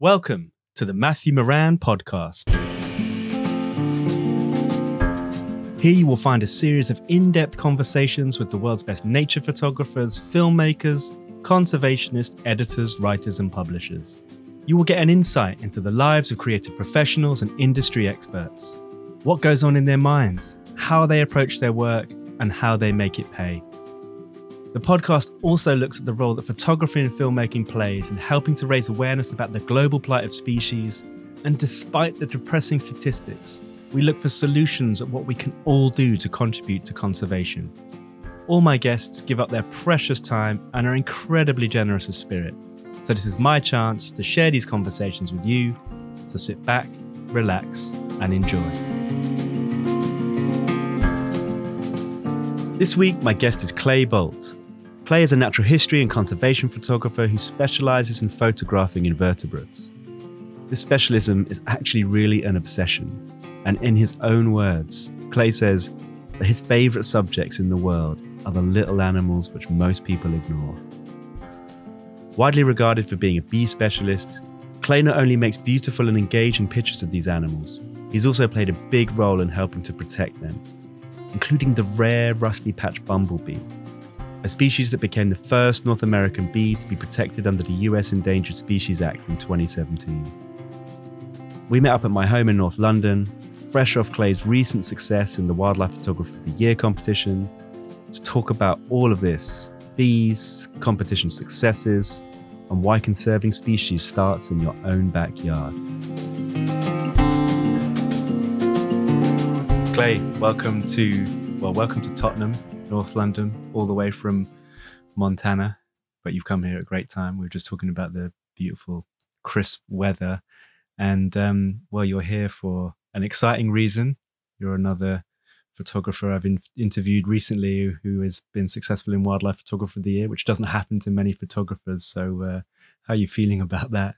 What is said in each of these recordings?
Welcome to the Matthew Maran podcast. Here you will find a series of in depth conversations with the world's best nature photographers, filmmakers, conservationists, editors, writers, and publishers. You will get an insight into the lives of creative professionals and industry experts. What goes on in their minds, how they approach their work, and how they make it pay. The podcast also looks at the role that photography and filmmaking plays in helping to raise awareness about the global plight of species. And despite the depressing statistics, we look for solutions at what we can all do to contribute to conservation. All my guests give up their precious time and are incredibly generous of spirit. So, this is my chance to share these conversations with you. So, sit back, relax, and enjoy. This week, my guest is Clay Bolt. Clay is a natural history and conservation photographer who specializes in photographing invertebrates. This specialism is actually really an obsession, and in his own words, Clay says that his favorite subjects in the world are the little animals which most people ignore. Widely regarded for being a bee specialist, Clay not only makes beautiful and engaging pictures of these animals, he's also played a big role in helping to protect them, including the rare rusty patch bumblebee, a species that became the first North American bee to be protected under the US Endangered Species Act in 2017. We met up at my home in North London, fresh off Clay's recent success in the Wildlife Photographer of the Year competition, to talk about all of this bees, competition successes, and why conserving species starts in your own backyard. Clay, welcome to well, welcome to Tottenham, North London, all the way from Montana. But you've come here at a great time. We were just talking about the beautiful, crisp weather. And um, well, you're here for an exciting reason. You're another photographer I've in- interviewed recently who has been successful in Wildlife Photographer of the Year, which doesn't happen to many photographers. So, uh, how are you feeling about that?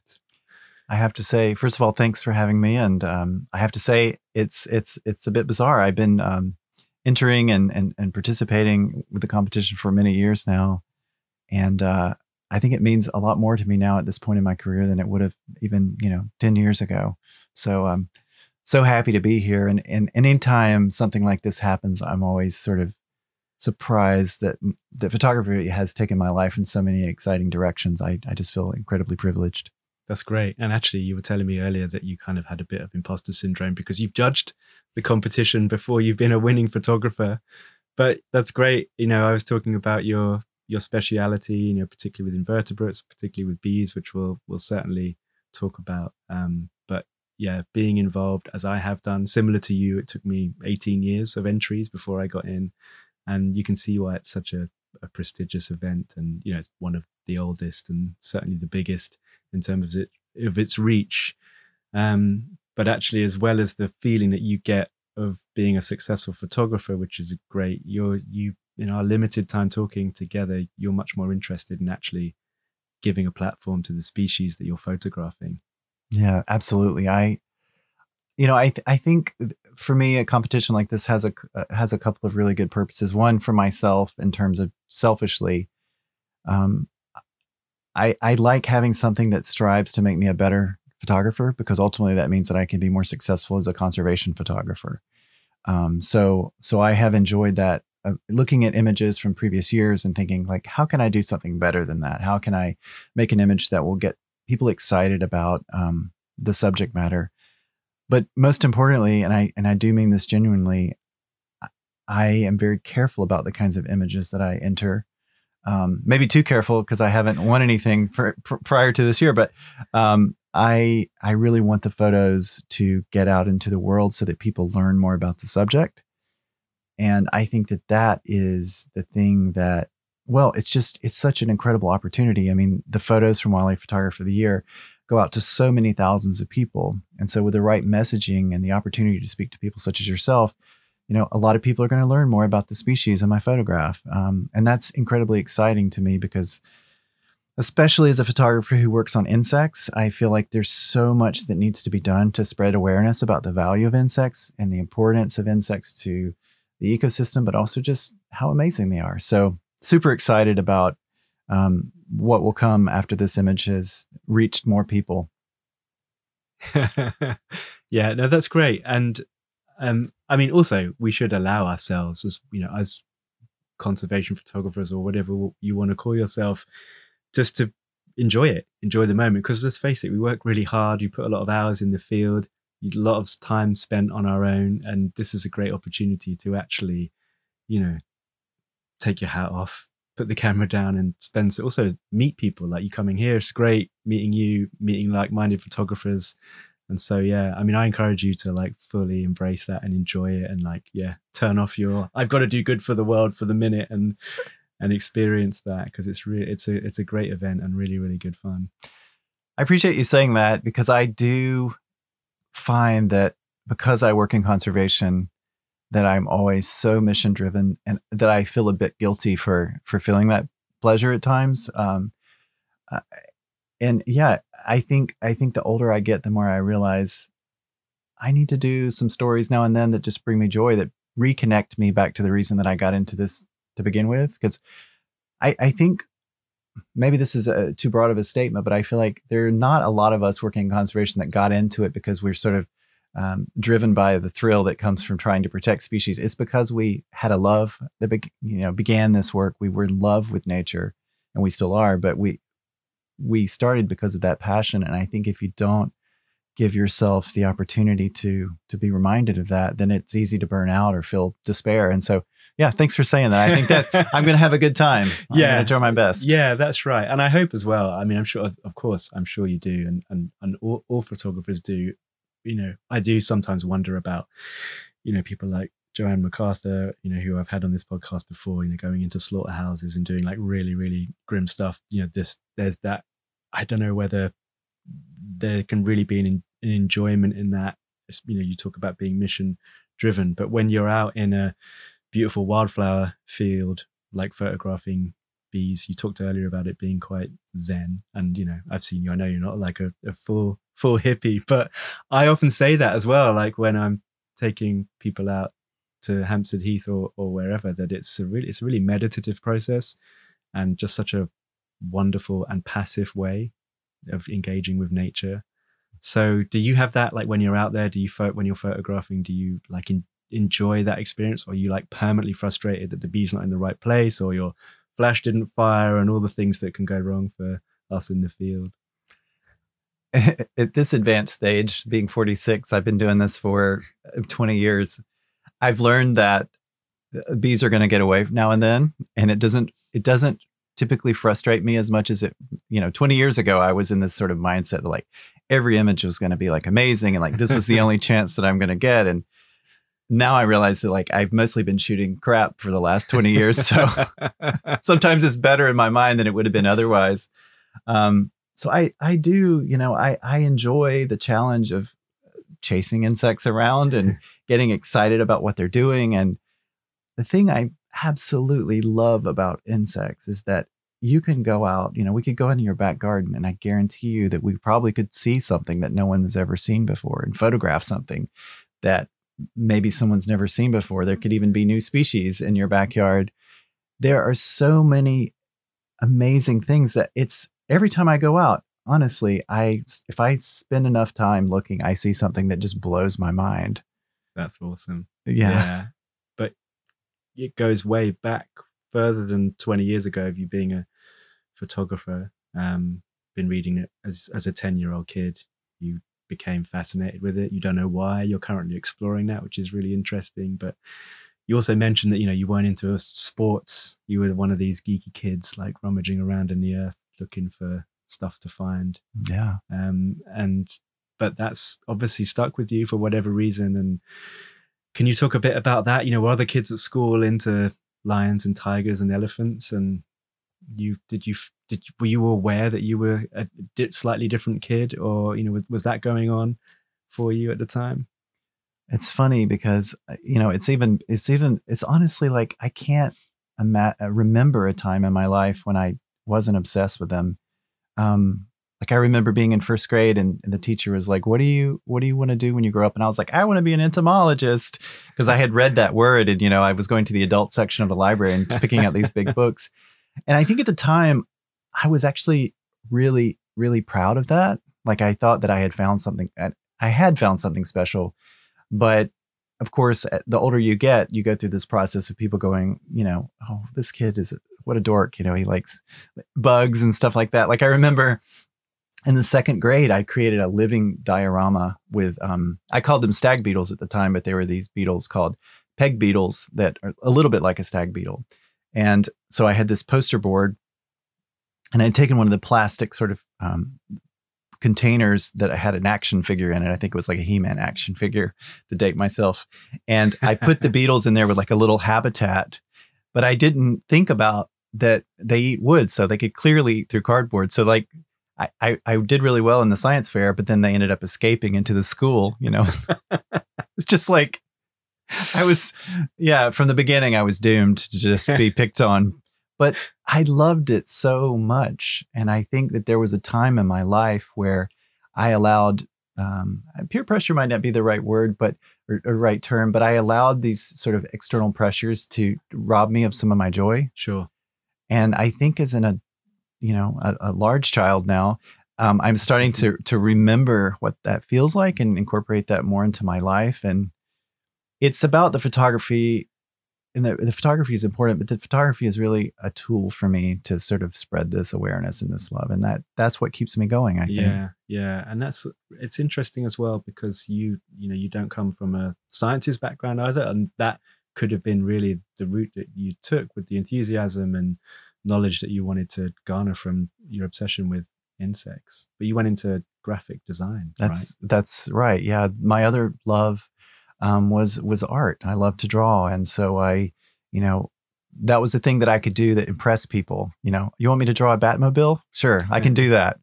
I have to say, first of all, thanks for having me, and um, I have to say it's it's it's a bit bizarre. I've been um, entering and, and and participating with the competition for many years now, and uh, I think it means a lot more to me now at this point in my career than it would have even you know ten years ago. So I'm um, so happy to be here, and and anytime something like this happens, I'm always sort of surprised that that photography has taken my life in so many exciting directions. I I just feel incredibly privileged. That's great. And actually, you were telling me earlier that you kind of had a bit of imposter syndrome because you've judged the competition before you've been a winning photographer. But that's great. You know, I was talking about your your speciality, you know, particularly with invertebrates, particularly with bees, which we'll we'll certainly talk about. Um, but yeah, being involved as I have done, similar to you, it took me 18 years of entries before I got in, and you can see why it's such a, a prestigious event, and you know, it's one of the oldest and certainly the biggest in terms of, it, of its reach. Um, but actually, as well as the feeling that you get of being a successful photographer, which is great, you're you in our limited time talking together, you're much more interested in actually giving a platform to the species that you're photographing. Yeah, absolutely. I, you know, I th- I think for me, a competition like this has a uh, has a couple of really good purposes. One for myself in terms of selfishly, um, I, I like having something that strives to make me a better photographer because ultimately that means that I can be more successful as a conservation photographer. Um, so so I have enjoyed that uh, looking at images from previous years and thinking like how can I do something better than that? How can I make an image that will get people excited about um, the subject matter? But most importantly, and I and I do mean this genuinely, I am very careful about the kinds of images that I enter um, maybe too careful because I haven't won anything for, for, prior to this year, but um, I I really want the photos to get out into the world so that people learn more about the subject, and I think that that is the thing that well, it's just it's such an incredible opportunity. I mean, the photos from Wildlife Photographer of the Year go out to so many thousands of people, and so with the right messaging and the opportunity to speak to people such as yourself, you know, a lot of people are going to learn more about the species in my photograph. Um, and that's incredibly exciting to me because, especially as a photographer who works on insects, I feel like there's so much that needs to be done to spread awareness about the value of insects and the importance of insects to the ecosystem, but also just how amazing they are. So, super excited about um, what will come after this image has reached more people. yeah, no, that's great. And um, I mean, also we should allow ourselves as you know, as conservation photographers or whatever you want to call yourself, just to enjoy it, enjoy the moment. Because let's face it, we work really hard. We put a lot of hours in the field, a lot of time spent on our own, and this is a great opportunity to actually, you know, take your hat off, put the camera down, and spend also meet people like you coming here. It's great meeting you, meeting like-minded photographers. And so, yeah, I mean, I encourage you to like fully embrace that and enjoy it and like, yeah, turn off your, I've got to do good for the world for the minute and, and experience that because it's really, it's a, it's a great event and really, really good fun. I appreciate you saying that because I do find that because I work in conservation, that I'm always so mission driven and that I feel a bit guilty for, for feeling that pleasure at times. Um, and yeah, I think I think the older I get, the more I realize I need to do some stories now and then that just bring me joy, that reconnect me back to the reason that I got into this to begin with. Because I, I think maybe this is a, too broad of a statement, but I feel like there are not a lot of us working in conservation that got into it because we're sort of um, driven by the thrill that comes from trying to protect species. It's because we had a love that be- you know began this work. We were in love with nature, and we still are. But we we started because of that passion. And i think if you don't give yourself the opportunity to to be reminded of that then it's easy to burn out or feel despair. And so yeah thanks for saying that. I think that i'm going to have a good time. Yeah, I'm yeah. try my best. Yeah that's right. And i hope as well. I mean i'm sure of course i'm sure you do. And and, and all, all photographers do you know i do sometimes wonder about you know people like Jo-Anne McArthur, you know, who I've had on this podcast before, you know, going into slaughterhouses and doing like really, really grim stuff. You know, this there's that I don't know whether there can really be an, an enjoyment in that. It's, you know, you talk about being mission driven, but when you're out in a beautiful wildflower field, like photographing bees, you talked earlier about it being quite zen. And you know, I've seen you. I know you're not like a, a full full hippie, but I often say that as well. Like when I'm taking people out to Hampstead Heath or, or wherever, that it's a really it's a really meditative process and just such a wonderful and passive way of engaging with nature. So, do you have that like when you're out there? Do you when you're photographing? Do you like in, enjoy that experience, or are you like permanently frustrated that the bee's not in the right place, or your flash didn't fire, and all the things that can go wrong for us in the field? At this advanced stage, being 46, I've been doing this for uh, 20 years. I've learned that uh, bees are going to get away now and then, and it doesn't it doesn't typically frustrate me as much as it, you know, 20 years ago, I was in this sort of mindset that like every image was going to be like amazing and like this was the only chance that I'm going to get. And now I realize that like I've mostly been shooting crap for the last 20 years. So sometimes it's better in my mind than it would have been otherwise. Um, so I, I do, you know, I, I enjoy the challenge of chasing insects around and getting excited about what they're doing. And the thing I absolutely love about insects is that you can go out, you know, we could go into your back garden and I guarantee you that we probably could see something that no one has ever seen before and photograph something that maybe someone's never seen before. There could even be new species in your backyard. There are so many amazing things that it's every time I go out, honestly, I if I spend enough time looking, I see something that just blows my mind. That's awesome. Yeah. yeah it goes way back further than 20 years ago of you being a photographer um been reading it as as a 10 year old kid. You became fascinated with it. You don't know why. You're currently exploring that which is really interesting but you also mentioned that you know you weren't into sports. You were one of these geeky kids like rummaging around in the earth looking for stuff to find. Yeah. Um and but that's obviously stuck with you for whatever reason and can you talk a bit about that? You know, were other kids at school into lions and tigers and elephants? And you did you did were you aware that you were a slightly different kid, or you know, was, was that going on for you at the time? It's funny because uh, you know it's even it's even it's honestly like I can't ima- remember a time in my life when I wasn't obsessed with them. Um, like I remember being in first grade and, and the teacher was like, "What do you what do you want to do when you grow up?" And I was like, "I want to be an entomologist," because I had read that word and you know I was going to the adult section of the library and picking out these big books. And I think at the time I was actually really really proud of that Like I thought that I had found something. And I had found something special, but of course, eh, the older you get, you go through this process of people going, you know, oh, this kid is what a dork. You know, he likes bugs and stuff like that. Like I remember in the second grade, I created a living diorama with, um, I called them stag beetles at the time, but they were these beetles called peg beetles that are a little bit like a stag beetle. And so I had this poster board and I had taken one of the plastic sort of um, containers that I had an action figure in it. I think it was like a He-Man action figure to date myself. And I put the beetles in there with like a little habitat, but I didn't think about that they eat wood, so they could clearly eat through cardboard. So like I, I, I did really well in the science fair, but then they ended up escaping into the school, you know. it's just like I was yeah, from the beginning I was doomed to just be picked on but I loved it so much. And I think that there was a time in my life where I allowed um, peer pressure might not be the right word, but or, or, right term, but I allowed these sort of external pressures to rob me of some of my joy. Sure. And I think as in a, you know, a, a large child now, um, I'm starting to mm-hmm. to remember what that feels like and incorporate that more into my life. And it's about the photography and the, the photography is important, but the photography is really a tool for me to sort of spread this awareness and this love, and that that's what keeps me going. I think. Yeah, yeah, and that's it's interesting as well because you you know you don't come from a sciences background either, and that could have been really the route that you took with the enthusiasm and knowledge that you wanted to garner from your obsession with insects. But you went into graphic design. That's right? that's right. Yeah, my other love um, was was art. I love to draw, and so I, you know, that was the thing that I could do that impressed people. You know, you want me to draw a Batmobile? Sure, I can do that.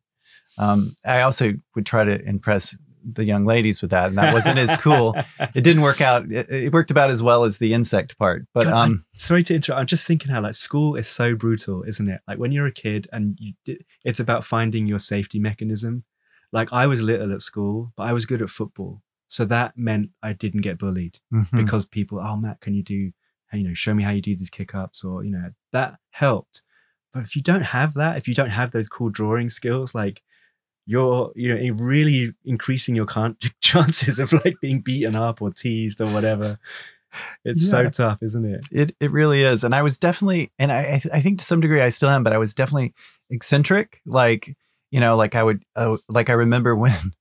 Um, I also would try to impress the young ladies with that, and that wasn't as cool. It didn't work out. It, it, worked about as well as the insect part. But God, um, sorry to interrupt. I'm just thinking how like school is so brutal, isn't it? Like when you're a kid and you, it's about finding your safety mechanism. Like I was little at school, but I was good at football. So that meant I didn't get bullied mm-hmm. because people, oh, Matt, can you do, you know, show me how you do these kick ups or, you know, that helped. But if you don't have that, if you don't have those cool drawing skills, like you're, you know, really increasing your chances of like being beaten up or teased or whatever. It's yeah. so tough, isn't it? It it really is. And I was definitely, and I I think to some degree I still am, but I was definitely eccentric. Like you know, like I would, uh, like I remember when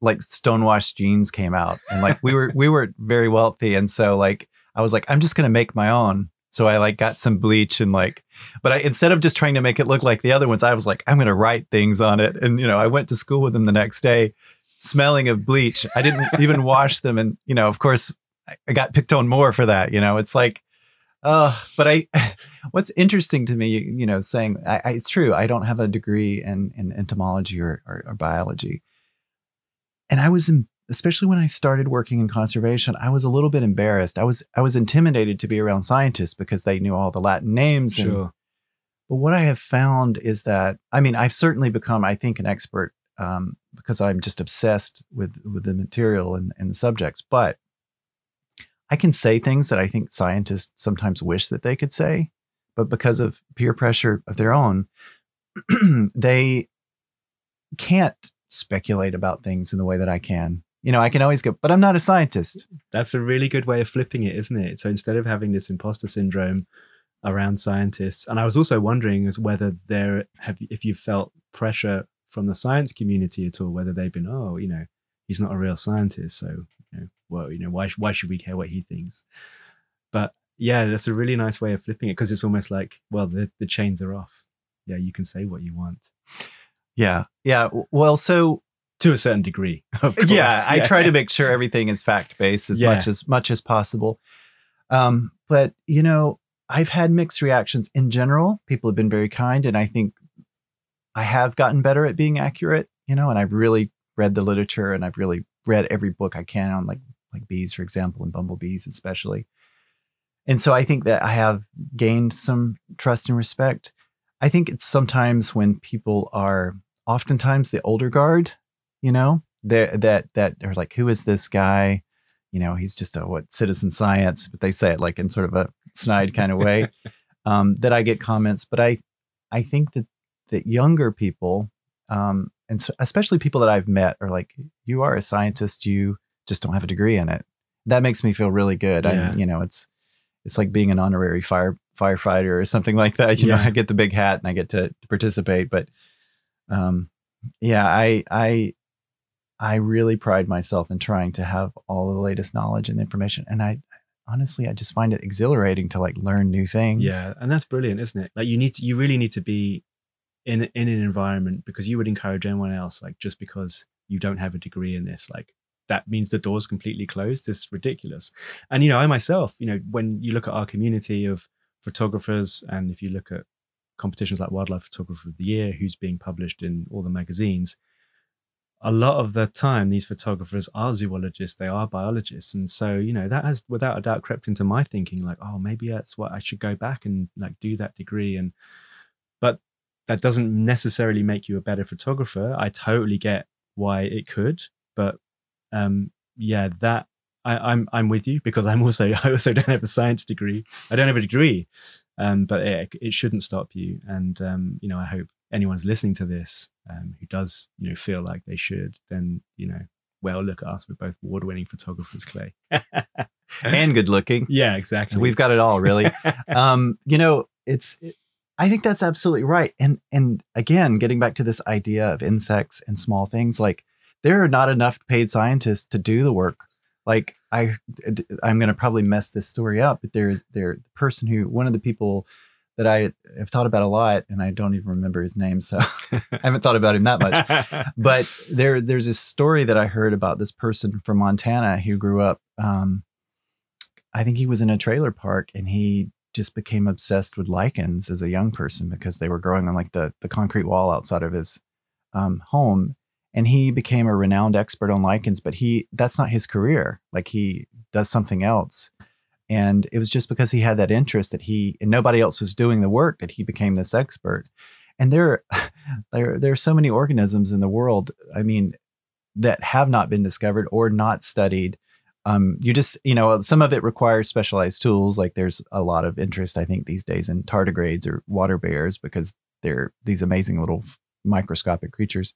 like stonewashed jeans came out and like we were we were very wealthy and so like I was like I'm just going to make my own. So I like got some bleach and like but I instead of just trying to make it look like the other ones I was like I'm going to write things on it and you know I went to school with them the next day smelling of bleach. I didn't even wash them and you know of course I got picked on more for that, you know. It's like uh, but I, what's interesting to me, you know, saying I, I, it's true. I don't have a degree in, in entomology or, or, or biology, and I was in, especially when I started working in conservation, I was a little bit embarrassed. I was I was intimidated to be around scientists because they knew all the Latin names. Sure. And, but what I have found is that I mean I've certainly become I think an expert um, because I'm just obsessed with with the material and, and the subjects. But I can say things that I think scientists sometimes wish that they could say, but because of peer pressure of their own, they can't speculate about things in the way that I can. You know, I can always go, but I'm not a scientist. That's a really good way of flipping it, isn't it? So instead of having this imposter syndrome around scientists, and I was also wondering as whether there have if you felt pressure from the science community at all, whether they've been, oh, you know, he's not a real scientist, so you know, well, you know, why why should we care what he thinks? But yeah, that's a really nice way of flipping it because it's almost like, well, the the chains are off. Yeah, you can say what you want. Yeah. Yeah. Well, so to a certain degree. Yeah, I try to make sure everything is fact based as yeah. much as much as possible. Um, but you know, I've had mixed reactions in general. People have been very kind, and I think I have gotten better at being accurate. You know, and I've really read the literature, and I've really read every book I can on like like bees, for example, and bumblebees especially. And so I think that I have gained some trust and respect. I think it's sometimes when people are oftentimes the older guard, you know, that that that are like, who is this guy? You know, he's just a what citizen science, but they say it like in sort of a snide kind of way. um, that I get comments, but I I think that that younger people, um, and so especially people that I've met are like, you are a scientist, you just don't have a degree in it. That makes me feel really good. Yeah. I, you know, it's it's like being an honorary fire firefighter or something like that. You know, I get the big hat and I get to, to participate. But um, yeah, I I I really pride myself in trying to have all the latest knowledge and information. And I honestly, I just find it exhilarating to like learn new things. Yeah, and that's brilliant, isn't it? Like you need to, you really need to be in in an environment because you would encourage anyone else, like just because you don't have a degree in this, like that means the door's completely closed. It's ridiculous. And you know, I myself, you know, when you look at our community of photographers, and if you look at competitions like Wildlife Photographer of the Year, who's being published in all the magazines, a lot of the time these photographers are zoologists, they are biologists. And so, you know, that has without a doubt crept into my thinking, like, oh, maybe that's what I should go back and like do that degree. And but that doesn't necessarily make you a better photographer. I totally get why it could, but um yeah, that I, I'm I'm with you because I'm also I also don't have a science degree. I don't have a degree, um, but it, it shouldn't stop you. And um, you know, I hope anyone's listening to this um, who does you know feel like they should, then you know, well, look at us. We're both award-winning photographers, Clay. And good looking. yeah, exactly. We've got it all, really. um, you know, it's it, I think that's absolutely right. And and again, getting back to this idea of insects and small things, like there are not enough paid scientists to do the work. Like I, I'm going to probably mess this story up, but there is there the person who one of the people that I have thought about a lot, and I don't even remember his name, so I haven't thought about him that much. But there there's this story that I heard about this person from Montana who grew up um I think he was in a trailer park and he just became obsessed with lichens as a young person because they were growing on like the the concrete wall outside of his um, home. And he became a renowned expert on lichens but he that's not his career. Like he does something else and it was just because he had that interest that he and nobody else was doing the work that he became this expert. And there there there are so many organisms in the world i mean that have not been discovered or not studied. Um, you just you know some of it requires specialized tools like there's a lot of interest i think these days in tardigrades or water bears because they're these amazing little microscopic creatures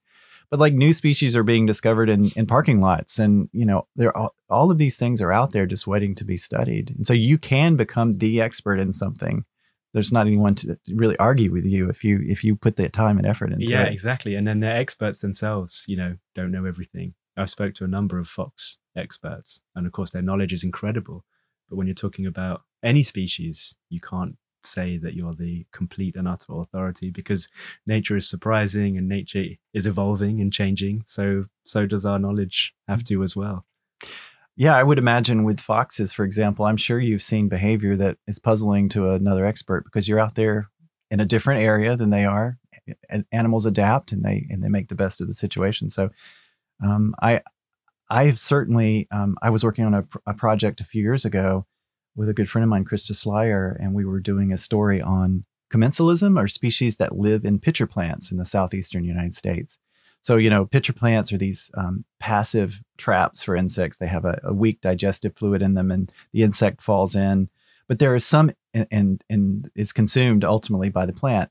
but like new species are being discovered in, in parking lots and you know there all, all of these things are out there just waiting to be studied and so you can become the expert in something there's not anyone to really argue with you if you if you put the time and effort into yeah, it exactly. And then the experts themselves, you know, don't know everything. I spoke to a number of fox experts, and of course, their knowledge is incredible. But when you're talking about any species, you can't say that you're the complete and utter authority because nature is surprising and nature is evolving and changing. So, so does our knowledge have to as well. Yeah, I would imagine with foxes, for example, I'm sure you've seen behavior that is puzzling to another expert because you're out there in a different area than they are. Animals adapt and they and they make the best of the situation. So, um, I I have certainly um, I was working on a, a project a few years ago with a good friend of mine, Krista Schlyer, and we were doing a story on commensalism or species that live in pitcher plants in the southeastern United States. So, you know, pitcher plants are these um, passive traps for insects. They have a, a, weak digestive fluid in them, and the insect falls in. But there is some, and, and and is consumed ultimately by the plant.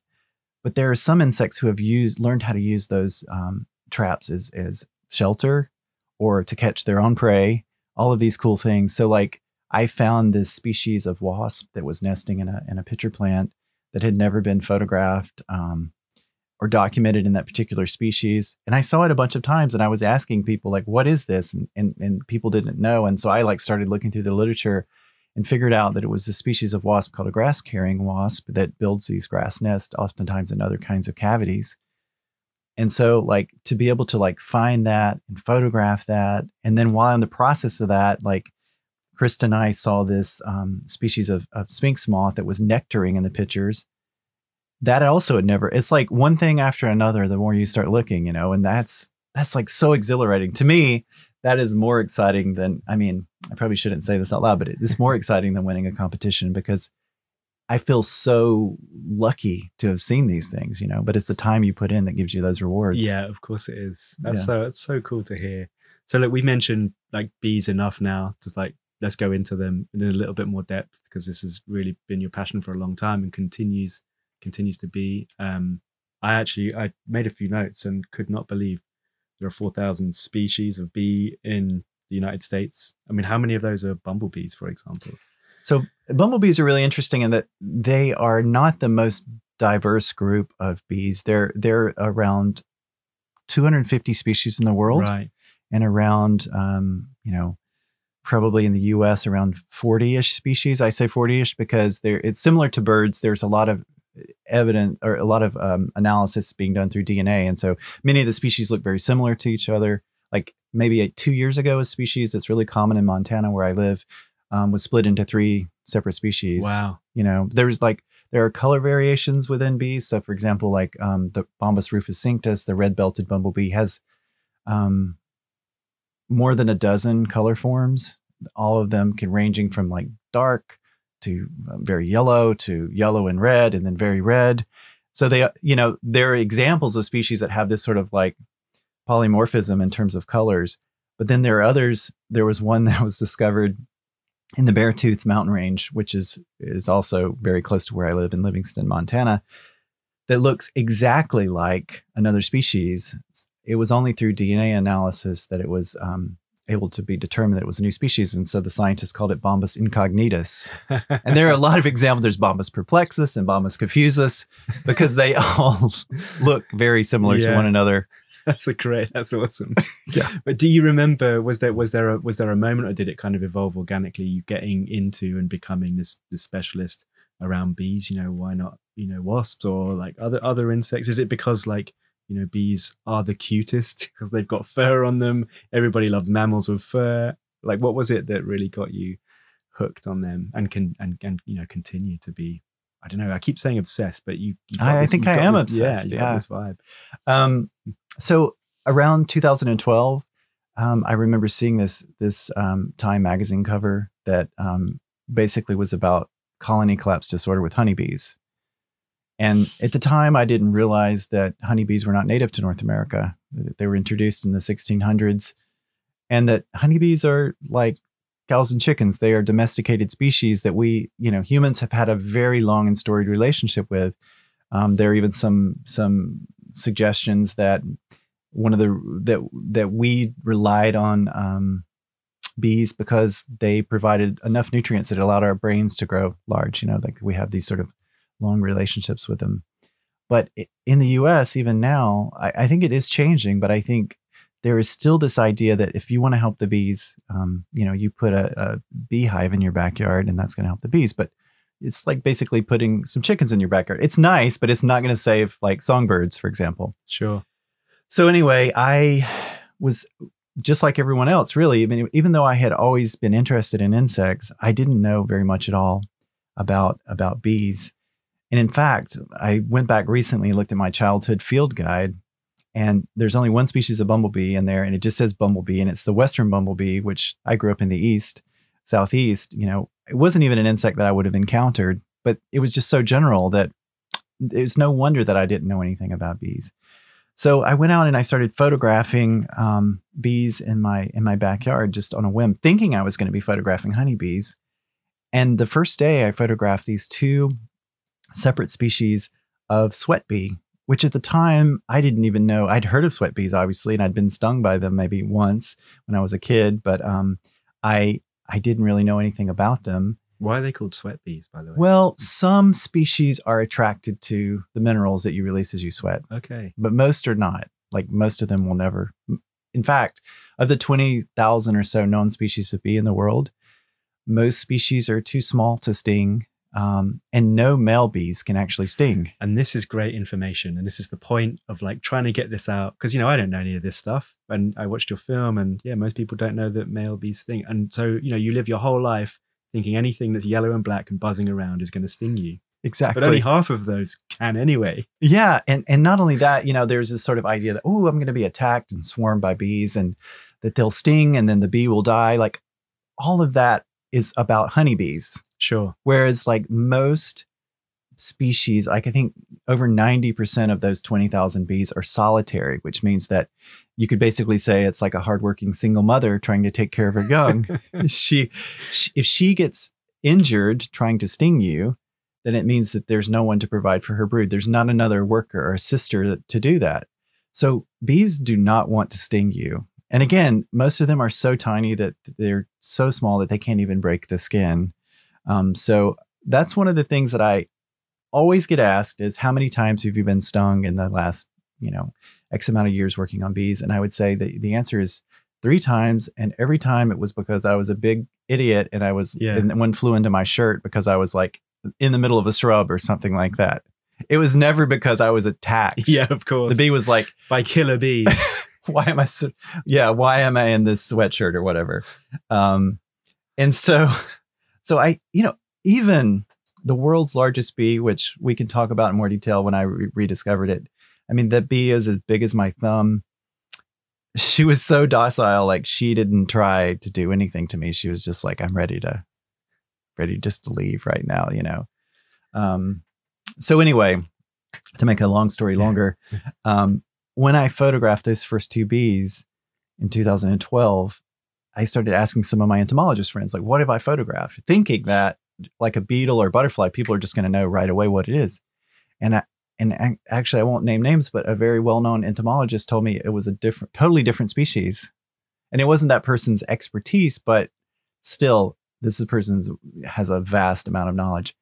But there are some insects who have used, learned how to use those um, traps as as shelter, or to catch their own prey. All of these cool things. So, like, I found this species of wasp that was nesting in a in a pitcher plant that had never been photographed. Um, or documented in that particular species. And I saw it a bunch of times and I was asking people like, what is this? And, and, and people didn't know. And so I like started looking through the literature and figured out that it was a species of wasp called a grass carrying wasp that builds these grass nests, oftentimes in other kinds of cavities. And so like to be able to like find that and photograph that. And then while in the process of that, like Krista and I saw this um, species of, of sphinx moth that was nectaring in the pitchers that also had never it's like one thing after another the more you start looking you know and that's that's like so exhilarating to me that is more exciting than i mean i probably shouldn't say this out loud but it's more exciting than winning a competition because i feel so lucky to have seen these things you know but it's the time you put in that gives you those rewards Yeah, of course it is. That's Yeah. so it's so cool to hear. So look, we mentioned like bees enough now to like let's go into them in a little bit more depth because this has really been your passion for a long time and continues continues to be. Um, I actually I made a few notes and could not believe there are 4,000 species of bee in the United States. I mean, how many of those are bumblebees, for example? So bumblebees are really interesting in that they are not the most diverse group of bees. They're they're around 250 species in the world, Right. and around um, you know probably in the U.S. around 40ish species. I say 40ish because they're it's similar to birds. There's a lot of evidence or a lot of um, analysis being done through DNA, and so many of the species look very similar to each other. Like maybe uh, two years ago, a species that's really common in Montana where I live um, was split into three separate species. Wow. You know, there's like there are color variations within bees. So, for example, like um, the Bombus rufocinctus, the red-belted bumblebee, has um, more than a dozen color forms. All of them can ranging from like dark to um, very yellow to yellow and red, and then very red. So they, you know, there are examples of species that have this sort of like polymorphism in terms of colors. But then there are others. There was one that was discovered in the Beartooth mountain range, which is is also very close to where I live in Livingston, Montana, that looks exactly like another species. It was only through DNA analysis that it was um, able to be determined that it was a new species, and so the scientists called it Bombus incognitus. And there are a lot of examples. There's Bombus perplexus and Bombus confusus because they all look very similar to one another. That's a great. That's awesome. Yeah. But do you remember? Was there was there a was there a moment, or did it kind of evolve organically? You getting into and becoming this this specialist around bees. You know, why not? You know, wasps or like other other insects. Is it because like you know bees are the cutest because they've got fur on them? Everybody loves mammals with fur. Like, what was it that really got you hooked on them and can and and you know continue to be? I don't know. I keep saying obsessed, but you. you I- this- think I am this- obsessed, Yeah, yeah. this vibe. Um, so around 2012, um, I remember seeing this this um, Time magazine cover that um, basically was about colony collapse disorder with honeybees. And at the time, I didn't realize that honeybees were not native to North America. They were introduced in the 1600s, and that honeybees are like cows and chickens. They are domesticated species that we, you know, humans have had a very long and storied relationship with. Um, there are even some some suggestions that one of the that that we relied on um, bees because they provided enough nutrients that allowed our brains to grow large. You know, like we have these sort of long relationships with them. But in the U.S., even now, I, I think it is changing. But I think there is still this idea that if you want to help the bees, um, you know, you put a, a beehive in your backyard, and that's going to help the bees. But it's like basically putting some chickens in your backyard. It's nice, but it's not going to save like songbirds, for example. Sure. So anyway, I was just like everyone else, really. I mean, even though I had always been interested in insects, I didn't know very much at all about about bees. And in fact, I went back recently looked at my childhood field guide, and there's only one species of bumblebee in there, and it just says bumblebee, and it's the western bumblebee, which I grew up in the east, southeast. You know, it wasn't even an insect that I would have encountered, but it was just so general that it's no wonder that I didn't know anything about bees. So I went out and I started photographing um, bees in my in my backyard just on a whim, thinking I was going to be photographing honeybees. And the first day, I photographed these two separate species of sweat bee, which at the time I didn't even know. I'd heard of sweat bees, obviously, and I'd been stung by them maybe once when I was a kid, but um, I I didn't really know anything about them. Why are they called sweat bees, by the way? Well, some species are attracted to the minerals that you release as you sweat okay. but most are not. Like most of them will never. In fact, of the 20,000 or so known species of bee in the world, most species are too small to sting, um, and no male bees can actually sting. And this is great information. And this is the point of like trying to get this out. Because, you know, I don't know any of this stuff. And I watched your film, and yeah, most people don't know that male bees sting. And so, you know, you live your whole life thinking anything that's yellow and black and buzzing around is going to sting you. Exactly. But only half of those can anyway. Yeah, and and not only that, you know, there's this sort of idea that oh, I'm going to be attacked and swarmed by bees, and that they'll sting, and then the bee will die. Like all of that is about honeybees. Sure. Whereas like most species, like I think over 90% of those 20,000 bees are solitary, which means that you could basically say it's like a hardworking single mother trying to take care of her young. she, she if she gets injured trying to sting you, then it means that there's no one to provide for her brood. There's not another worker or a sister that, to do that. So bees do not want to sting you. And again, most of them are so tiny that they're so small that they can't even break the skin. Um, so that's one of the things that I always get asked is how many times have you been stung in the last, you know, X amount of years working on bees? And I would say the, the answer is three times. And every time it was because I was a big idiot and I was, yeah. and one flew into my shirt because I was like in the middle of a shrub or something like that. It was never because I was attacked. Yeah, of course. The bee was like by killer bees. why am I so, yeah, why am I in this sweatshirt or whatever? Um, and so, so I, you know, even the world's largest bee, which we can talk about in more detail when I re- rediscovered it. I mean, that bee is as big as my thumb. She was so docile, like she didn't try to do anything to me. She was just like, I'm ready to, ready just to leave right now, you know. Um, so anyway, to make a long story longer, um, when I photographed those first two bees in 2012, I started asking some of my entomologist friends, like, what have I photographed? Thinking that, like a beetle or butterfly, people are just going to know right away what it is. And I, and actually, I won't name names, but a very well known entomologist told me it was a different, totally different species. And it wasn't that person's expertise, but still, this is person's has a vast amount of knowledge.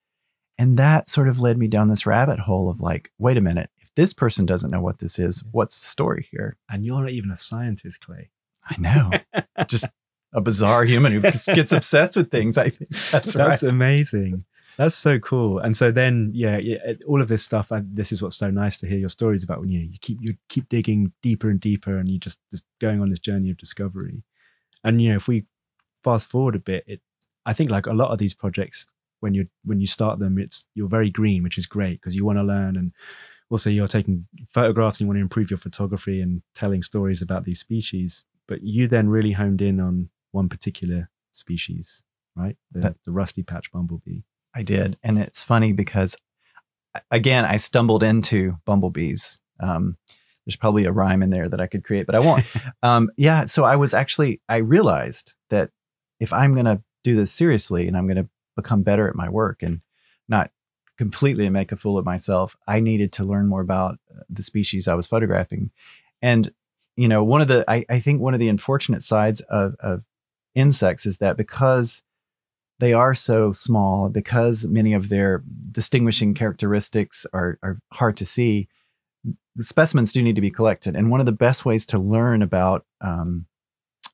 And that sort of led me down this rabbit hole of like, wait a minute, if this person doesn't know what this is. What's the story here? And you're not even a scientist, Clay. I know. Just a bizarre human who gets obsessed with things. I think that's that's right. amazing. That's so cool. And so then, yeah, yeah uh, all of this stuff. And this is what's so nice to hear your stories about when you you keep you keep digging deeper and deeper, and you just just going on this journey of discovery. And you know, if we fast forward a bit, it I think like a lot of these projects, when you when you start them, it's you're very green, which is great because you want to learn and also you're taking photographs and you want to improve your photography and telling stories about these species but you then really honed in on one particular species right? The, that, the rusty patch bumblebee. I did. And it's funny because again i stumbled into bumblebees. Um, there's probably a rhyme in there that i could create but i won't. Um, yeah so i was actually i realized that if i'm going to do this seriously and i'm going to become better at my work and not completely make a fool of myself, I needed to learn more about uh, the species I was photographing. And, you know, one of the, I, I think one of the unfortunate sides of, of insects is that because they are so small, because many of their distinguishing characteristics are, are hard to see, the specimens do need to be collected. And one of the best ways to learn about um,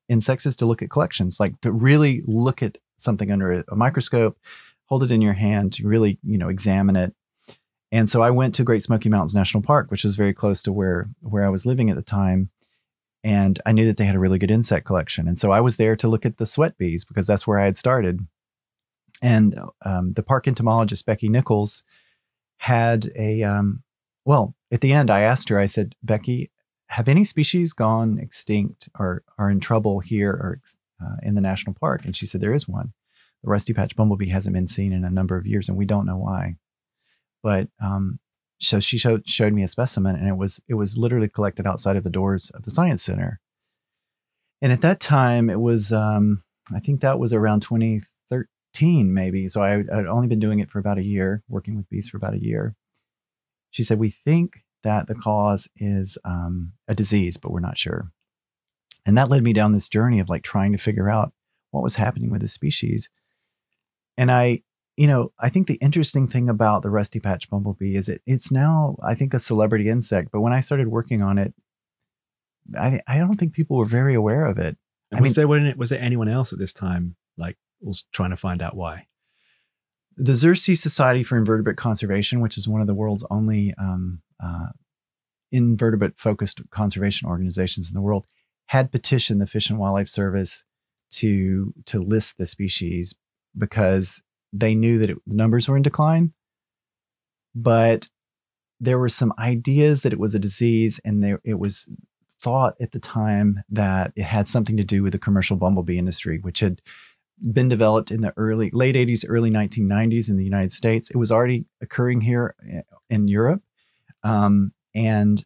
insects is to look at collections, like to really look at something under a, a microscope hold it in your hand to really, you know, examine it. And so I went to Great Smoky Mountains National Park, which was very close to where where I was living at the time. And I knew that they had a really good insect collection. And so I was there to look at the sweat bees because that's where I had started. And um, the park entomologist, Becky Nichols, had a, um, well, at the end, I asked her, I said, Becky, have any species gone extinct or are in trouble here or uh, in the national park? And she said, there is one the rusty patch bumblebee hasn't been seen in a number of years, and we don't know why. But um, so she showed showed me a specimen, and it was it was literally collected outside of the doors of the science center. And at that time, it was um, I think that was around 2013, maybe. So I, I'd only been doing it for about a year, working with bees for about a year. She said, "We think that the cause is um, a disease, but we're not sure." And that led me down this journey of like trying to figure out what was happening with the species. And I, you know, I think the interesting thing about the rusty patch bumblebee is it it's now I think a celebrity insect. But when I started working on it, I I don't think people were very aware of it. And I was mean, there was there anyone else at this time like was trying to find out why? The Xerces Society for Invertebrate Conservation, which is one of the world's only um, uh, invertebrate focused conservation organizations in the world, had petitioned the Fish and Wildlife Service to to list the species because they knew that it, the numbers were in decline. But there were some ideas that it was a disease, and there it was thought at the time that it had something to do with the commercial bumblebee industry, which had been developed in the early late 80s, early 1990s in the United States. It was already occurring here eh, in Europe, um, and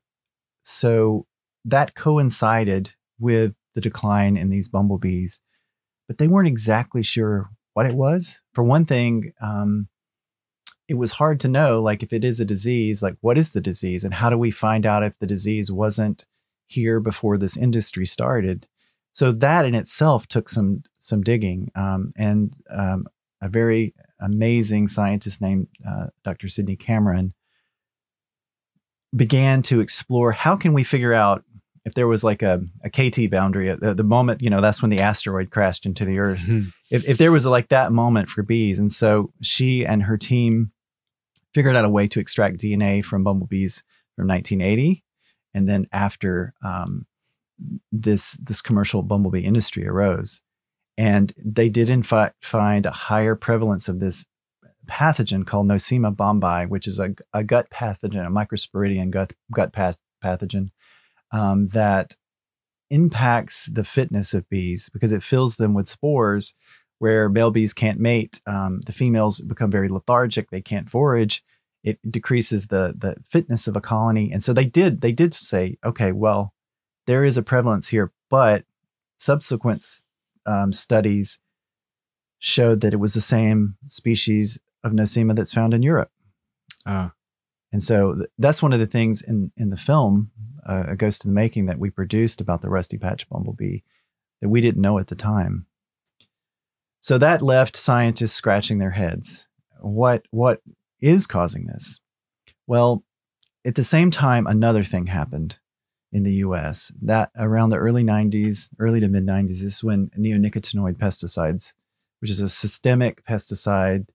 so that coincided with the decline in these bumblebees. But they weren't exactly sure what it was. For one thing, um, it was hard to know, like, if it is a disease, like, what is the disease? And how do we find out if the disease wasn't here before this industry started? So that in itself took some some digging, um, and um, a very amazing scientist named uh, Dr. Sydney Cameron began to explore how can we figure out if there was like a, a KT boundary at the, the moment, you know, that's when the asteroid crashed into the earth. Mm-hmm. If, if there was a, like that moment for bees. And so she and her team figured out a way to extract DNA from bumblebees from 1980. And then after um, this, this commercial bumblebee industry arose, and they did in fact find a higher prevalence of this pathogen called Nosema bombi, which is a, a gut pathogen, a microsporidian gut, gut path, pathogen um, that impacts the fitness of bees because it fills them with spores where male bees can't mate. Um, the females become very lethargic; they can't forage. It decreases the the fitness of a colony, and so they did they did say, okay, well, there is a prevalence here, but subsequent um, studies showed that it was the same species of Nosema that's found in Europe. Uh. And so th- that's one of the things in in the film a ghost in the making that we produced about the rusty patch bumblebee that we didn't know at the time. So that left scientists scratching their heads. What what is causing this? Well, at the same time, another thing happened in the US. That around the early 90s, early to mid 90s, is when neonicotinoid pesticides, which is a systemic pesticide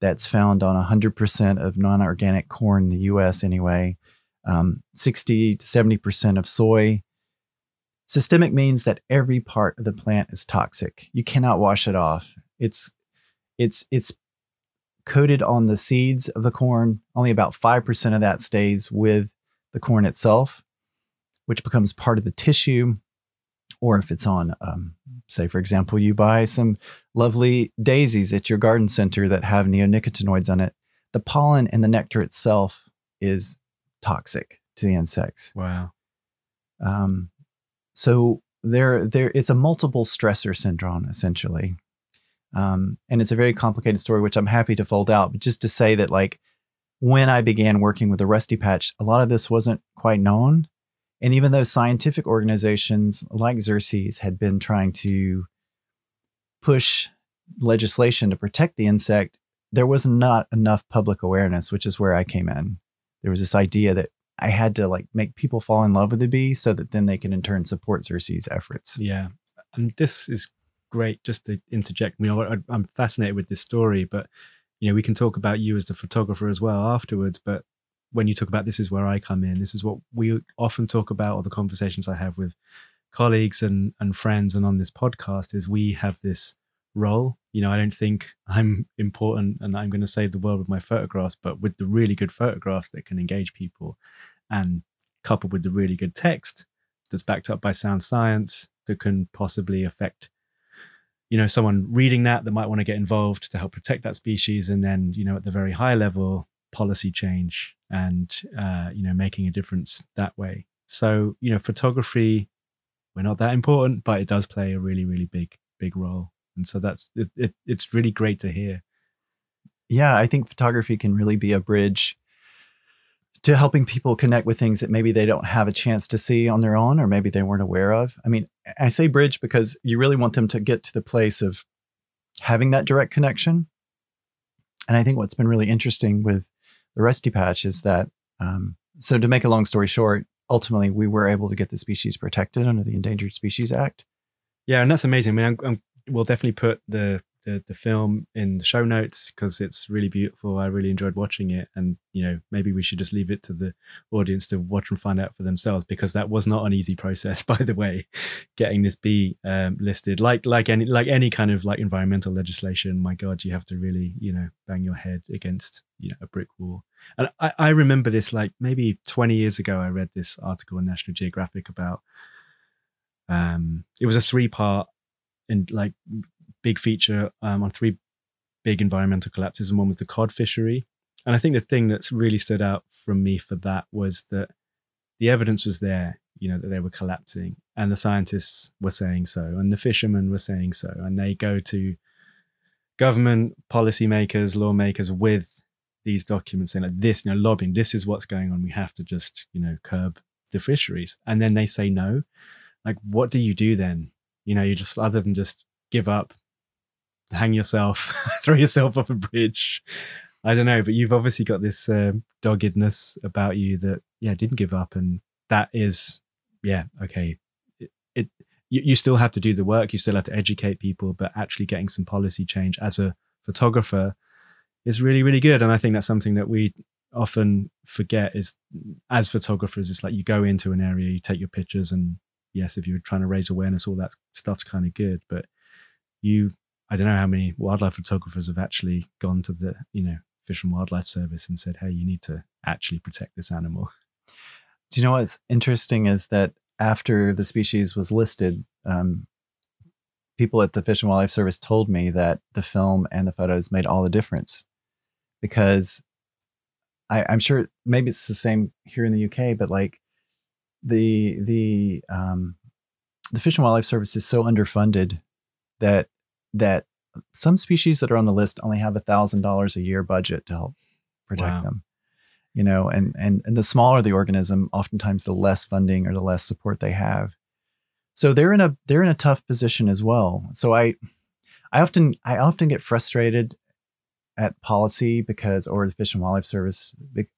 that's found on 100% of non organic corn in the US anyway, um, 60 to 70% of soy. Systemic means that every part of the plant is toxic. You cannot wash it off. It's it's it's coated on the seeds of the corn. Only about 5% of that stays with the corn itself, which becomes part of the tissue. Or if it's on, um, say, for example, you buy some lovely daisies at your garden center that have neonicotinoids on it, the pollen and the nectar itself is toxic to the insects. Wow. Um, so there, there, it's a multiple stressor syndrome essentially, um, and it's a very complicated story, which I'm happy to fold out. But just to say that, like, when I began working with the Rusty Patch, a lot of this wasn't quite known, and even though scientific organizations like Xerces had been trying to push legislation to protect the insect, there was not enough public awareness, which is where I came in there was this idea that I had to like make people fall in love with the bee so that then they can in turn support Xerces' efforts. Yeah. And this is great just to interject me. I'm fascinated with this story, but you know, we can talk about you as the photographer as well afterwards. But when you talk about this is where I come in, this is what we often talk about, or the conversations I have with colleagues and, and friends and on this podcast is we have this role. You know, I don't think I'm important and I'm going to save the world with my photographs, but with the really good photographs that can engage people and coupled with the really good text that's backed up by sound science that can possibly affect you know someone reading that that might want to get involved to help protect that species and then you know at the very high level policy change and uh, you know making a difference that way so you know photography we're not that important but it does play a really really big big role and so that's it, it, it's really great to hear. Yeah i think photography can really be a bridge to helping people connect with things that maybe they don't have a chance to see on their own or maybe they weren't aware of. I mean i say bridge because you really want them to get to the place of having that direct connection. And i think what's been really interesting with the rusty patch is that um, so to make a long story short ultimately we were able to get the species protected under the endangered species act. Yeah and that's amazing. I mean I'm, I'm we'll definitely put the the, the film in the show notes because it's really beautiful. I really enjoyed watching it, and you know maybe we should just leave it to the audience to watch and find out for themselves because that was not an easy process, by the way, getting this bee um, listed. Like like any like any kind of like environmental legislation, my God, you have to really you know bang your head against you know a brick wall. And I, I remember this like maybe twenty years ago. I read this article in National Geographic about um, it was a three part and like big feature um, on three big environmental collapses, and one was the cod fishery. And I think the thing that's really stood out from me for that was that the evidence was there, you know, that they were collapsing, and the scientists were saying so, and the fishermen were saying so, and they go to government policymakers, lawmakers with these documents saying like this, you know, lobbying, this is what's going on. We have to just, you know, curb the fisheries. And then they say no. Like, what do you do then? You know, you just, other than just give up, hang yourself, throw yourself off a bridge. I don't know, but you've obviously got this uh, doggedness about you that, yeah, didn't give up. And that is, yeah, okay. It, it you, you still have to do the work. You still have to educate people, but actually getting some policy change as a photographer is really, really good. And I think that's something that we often forget is as photographers, it's like you go into an area, you take your pictures, and yes, if you're trying to raise awareness, all that stuff's kind of good. But you, I don't know how many wildlife photographers have actually gone to the, you know, Fish and Wildlife Service and said, hey, you need to actually protect this animal. Do you know what's interesting is that after the species was listed, um, people at the Fish and Wildlife Service told me that the film and the photos made all the difference because I, I'm sure maybe it's the same here in the UK, but like the the um, the Fish and Wildlife Service is so underfunded that that some species that are on the list only have a thousand dollars a year budget to help protect wow. them. You know, and and and the smaller the organism, oftentimes the less funding or the less support they have. So they're in a they're in a tough position as well. So I I often I often get frustrated at policy because or the fish and wildlife service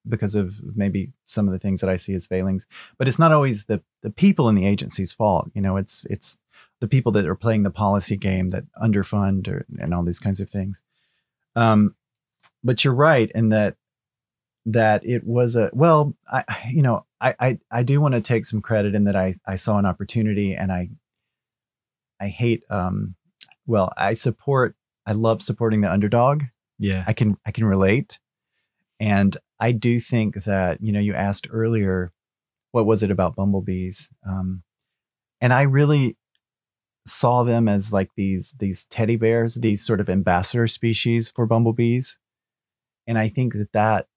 because of maybe some of the things that i see as failings. But it's not always the the people in the agency's fault you know it's it's the people that are playing the policy game that underfund or, and all these kinds of things. Um but you're right in that that it was a well i you know i i, I do want to take some credit in that i i saw an opportunity and i i hate um well i support i love supporting the underdog yeah. I can i can relate. And i do think that you know you asked earlier what was it about bumblebees? Um, and i really saw them as like these these teddy bears these sort of ambassador species for bumblebees. And i think that that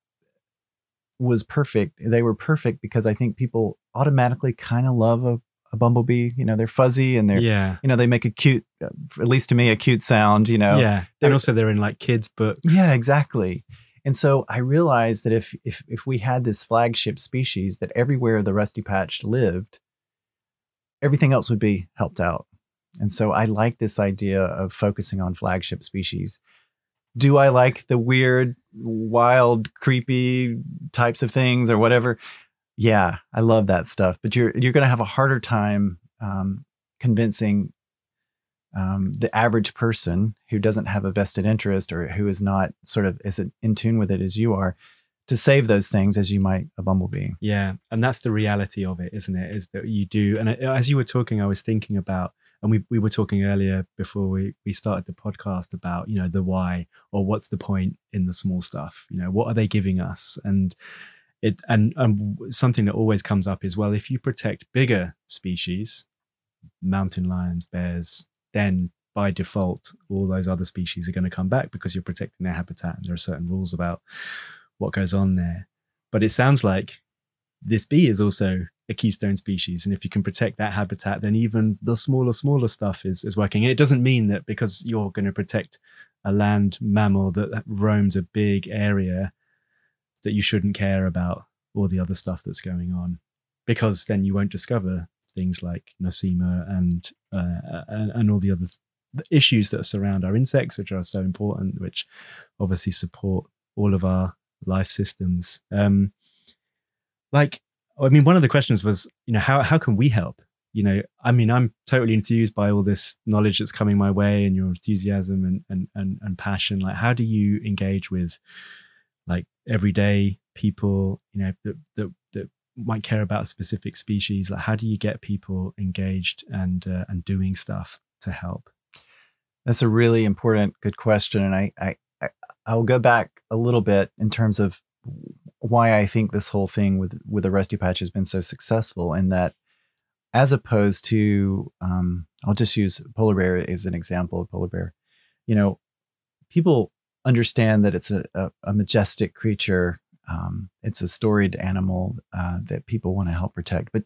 was perfect. They were perfect because i think people automatically kind of love a, a bumblebee. You know, they're fuzzy and they're, yeah. you know, they make a cute, uh, at least to me, a cute sound, you know. Yeah. They're, and also they're in like kids' books. Yeah, exactly. And so I realized that if, if, if we had this flagship species that everywhere the rusty patch lived, everything else would be helped out. And so I like this idea of focusing on flagship species. Do I like the weird, wild, creepy types of things or whatever? Yeah, I love that stuff. But you're you're going to have a harder time um, convincing um, the average person who doesn't have a vested interest or who is not sort of as in tune with it as you are to save those things as you might a bumblebee. Yeah, and that's the reality of it, isn't it? Is that you do. And as you were talking, I was thinking about, and we we were talking earlier before we we started the podcast about you know the why or what's the point in the small stuff. You know, what are they giving us and it and, and something that always comes up is well if you protect bigger species mountain lions bears then by default all those other species are going to come back because you're protecting their habitat and there are certain rules about what goes on there. But it sounds like this bee is also a keystone species and if you can protect that habitat then even the smaller smaller stuff is is working. It doesn't mean that because you're going to protect a land mammal that roams a big area that you shouldn't care about all the other stuff that's going on because then you won't discover things like nosema and uh, and, and, all the other th- issues that surround our insects, which are so important, which obviously support all of our life systems. Um, like, I mean, one of the questions was, you know, how how can we help? You know, I mean, I'm totally enthused by all this knowledge that's coming my way and your enthusiasm and and and, and passion. Like, how do you engage with everyday people, you know, that that that might care about a specific species? Like, how do you get people engaged and uh, and doing stuff to help? That's a really important, good question, and I I I will go back a little bit in terms of why I think this whole thing with with the Rusty Patch has been so successful, in that as opposed to um, I'll just use polar bear as an example of polar bear. You know, people understand that it's a, a, a majestic creature. Um, it's a storied animal uh, that people want to help protect. But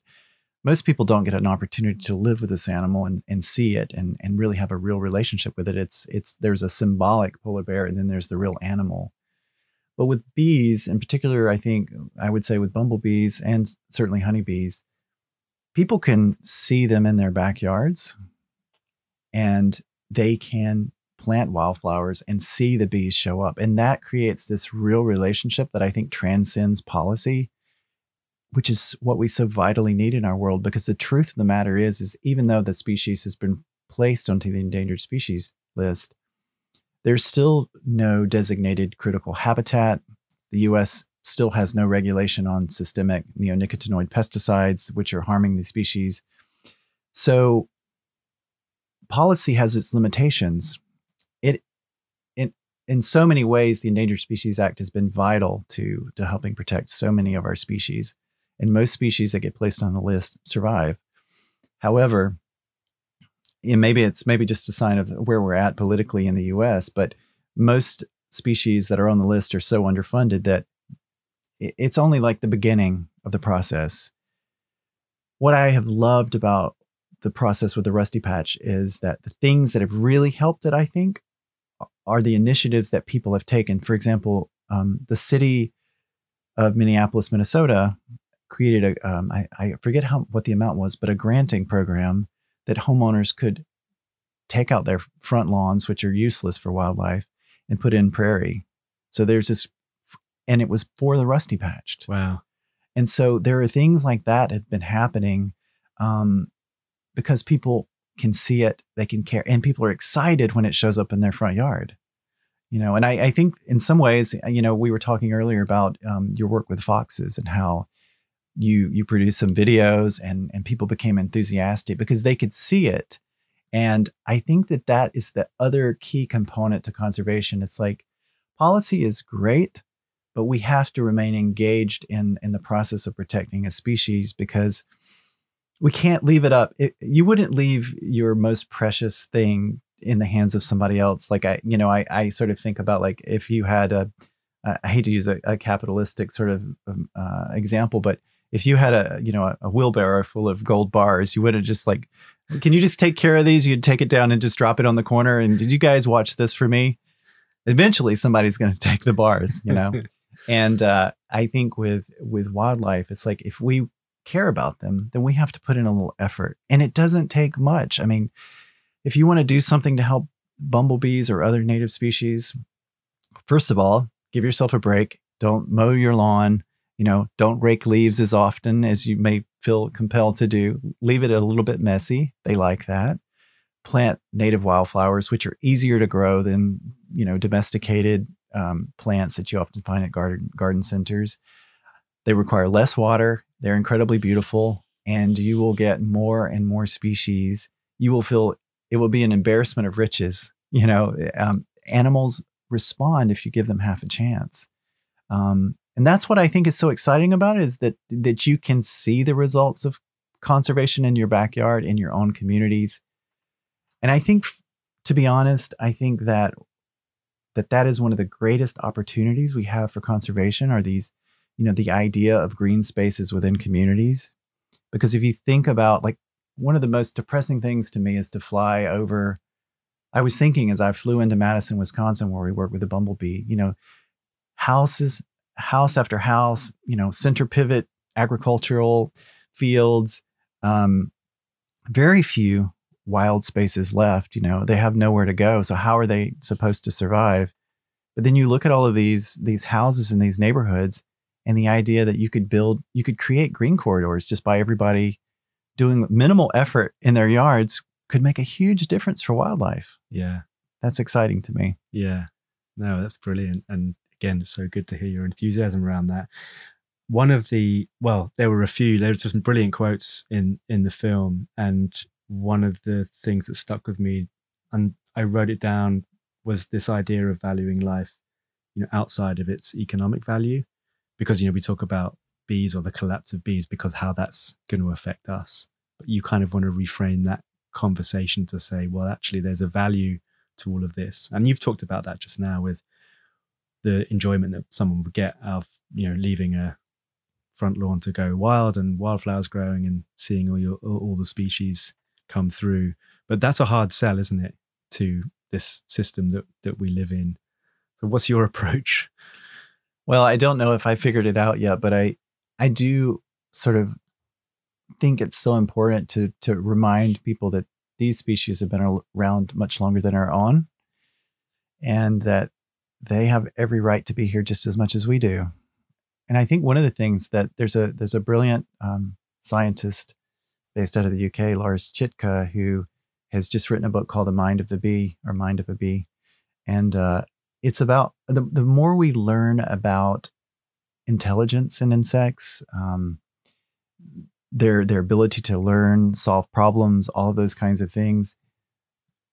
most people don't get an opportunity to live with this animal and, and see it and, and really have a real relationship with it. It's it's there's a symbolic polar bear and then there's the real animal. But with bees in particular, I think I would say with bumblebees and certainly honeybees, people can see them in their backyards and they can plant wildflowers and see the bees show up. And that creates this real relationship that I think transcends policy, which is what we so vitally need in our world. Because the truth of the matter is, is even though the species has been placed onto the endangered species list, there's still no designated critical habitat. The US still has no regulation on systemic neonicotinoid pesticides, which are harming the species. So policy has its limitations. In so many ways, the Endangered Species Act has been vital to to helping protect so many of our species. And most species that get placed on the list survive. However, and maybe it's maybe just a sign of where we're at politically in the US, but most species that are on the list are so underfunded that it's only like the beginning of the process. What I have loved about the process with the Rusty Patch is that the things that have really helped it, I think, are the initiatives that people have taken. For example, um, the city of Minneapolis, Minnesota, created a um, I, I forget how what the amount was, but a granting program that homeowners could take out their front lawns, which are useless for wildlife, and put in prairie. So there's this, and it was for the rusty patched. Wow. And so there are things like that have been happening um, because people can see it, they can care, and people are excited when it shows up in their front yard. You know, and I, I think in some ways, you know, we were talking earlier about um, your work with foxes and how you you produced some videos and and people became enthusiastic because they could see it and i think that that is the other key component to conservation it's like policy is great but we have to remain engaged in in the process of protecting a species because we can't leave it up it, you wouldn't leave your most precious thing in the hands of somebody else like i you know i i sort of think about like if you had a I hate to use a, a capitalistic sort of um, uh, example, but if you had a you know a, a wheelbarrow full of gold bars, you would have just like, can you just take care of these? You'd take it down and just drop it on the corner. And did you guys watch this for me? Eventually, somebody's going to take the bars, you know. and uh, I think with with wildlife, it's like if we care about them, then we have to put in a little effort, and it doesn't take much. I mean, if you want to do something to help bumblebees or other native species, first of all, give yourself a break. Don't mow your lawn you know, don't rake leaves as often as you may feel compelled to do. Leave it a little bit messy. They like that. Plant native wildflowers, which are easier to grow than, you know, domesticated um, plants that you often find at garden, garden centers. They require less water. They're incredibly beautiful, and you will get more and more species. You will feel it will be an embarrassment of riches. You know, um, animals respond if you give them half a chance. Um, and that's what I think is so exciting about it is that that you can see the results of conservation in your backyard in your own communities. And I think to be honest, I think that that that is one of the greatest opportunities we have for conservation are these you know the idea of green spaces within communities because if you think about like one of the most depressing things to me is to fly over I was thinking as I flew into Madison, Wisconsin, where we work with the bumblebee, you know, houses house after house, you know, center pivot agricultural fields, um, very few wild spaces left. You know, they have nowhere to go. So how are they supposed to survive? But then you look at all of these these houses in these neighborhoods, and the idea that you could build, you could create green corridors just by everybody doing minimal effort in their yards could make a huge difference for wildlife. Yeah. That's exciting to me. Yeah. No, that's brilliant. And again, it's so good to hear your enthusiasm around that. One of the well, there were a few. There was some brilliant quotes in in the film, and one of the things that stuck with me, and I wrote it down, was this idea of valuing life, you know, outside of its economic value, because you know we talk about bees or the collapse of bees because how that's going to affect us. But you kind of want to reframe that conversation to say, well, actually, there's a value to all of this, and you've talked about that just now with the enjoyment that someone would get out of you know leaving a front lawn to go wild and wildflowers growing and seeing all your all the species come through. But that's a hard sell isn't it to this system that that we live in. So what's your approach Well, I don't know if I figured it out yet, but I I do sort of think it's so important to to remind people that these species have been around much longer than our own and that they have every right to be here just as much as we do. And I think one of the things that there's a there's a brilliant um, scientist based out of the UK, Lars Chitka, who has just written a book called The Mind of the Bee or Mind of a Bee, and uh, it's about the the more we learn about intelligence in insects, um, their their ability to learn, solve problems, all those kinds of things.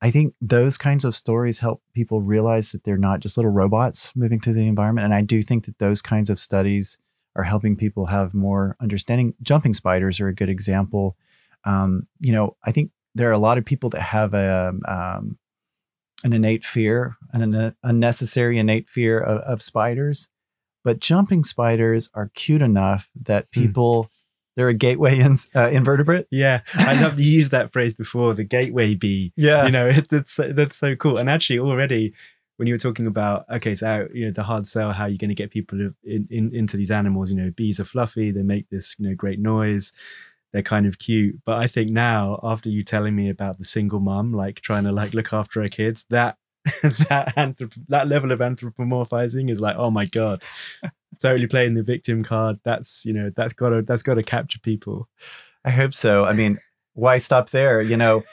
I think those kinds of stories help people realize that they're not just little robots moving through the environment. And I do think that those kinds of studies are helping people have more understanding. Jumping spiders are a good example. Um, you know, I think there are a lot of people that have a um, an innate fear, an unnecessary innate fear of, of, spiders. But jumping spiders are cute enough that hmm. people they're a gateway in, uh, invertebrate. Yeah, I love to use that phrase before, the gateway bee. Yeah, you know it, that's that's so cool. And actually, already when you were talking about okay, so you know the hard sell, how you're going to get people in, in, into these animals. You know, bees are fluffy, they make this you know great noise, they're kind of cute. But I think now, after you telling me about the single mom, like trying to like look after her kids, that that anthrop- that level of anthropomorphizing is like, oh my god, totally playing the victim card. That's you know that's got to that's got to capture people. I hope so. I mean, why stop there? You know,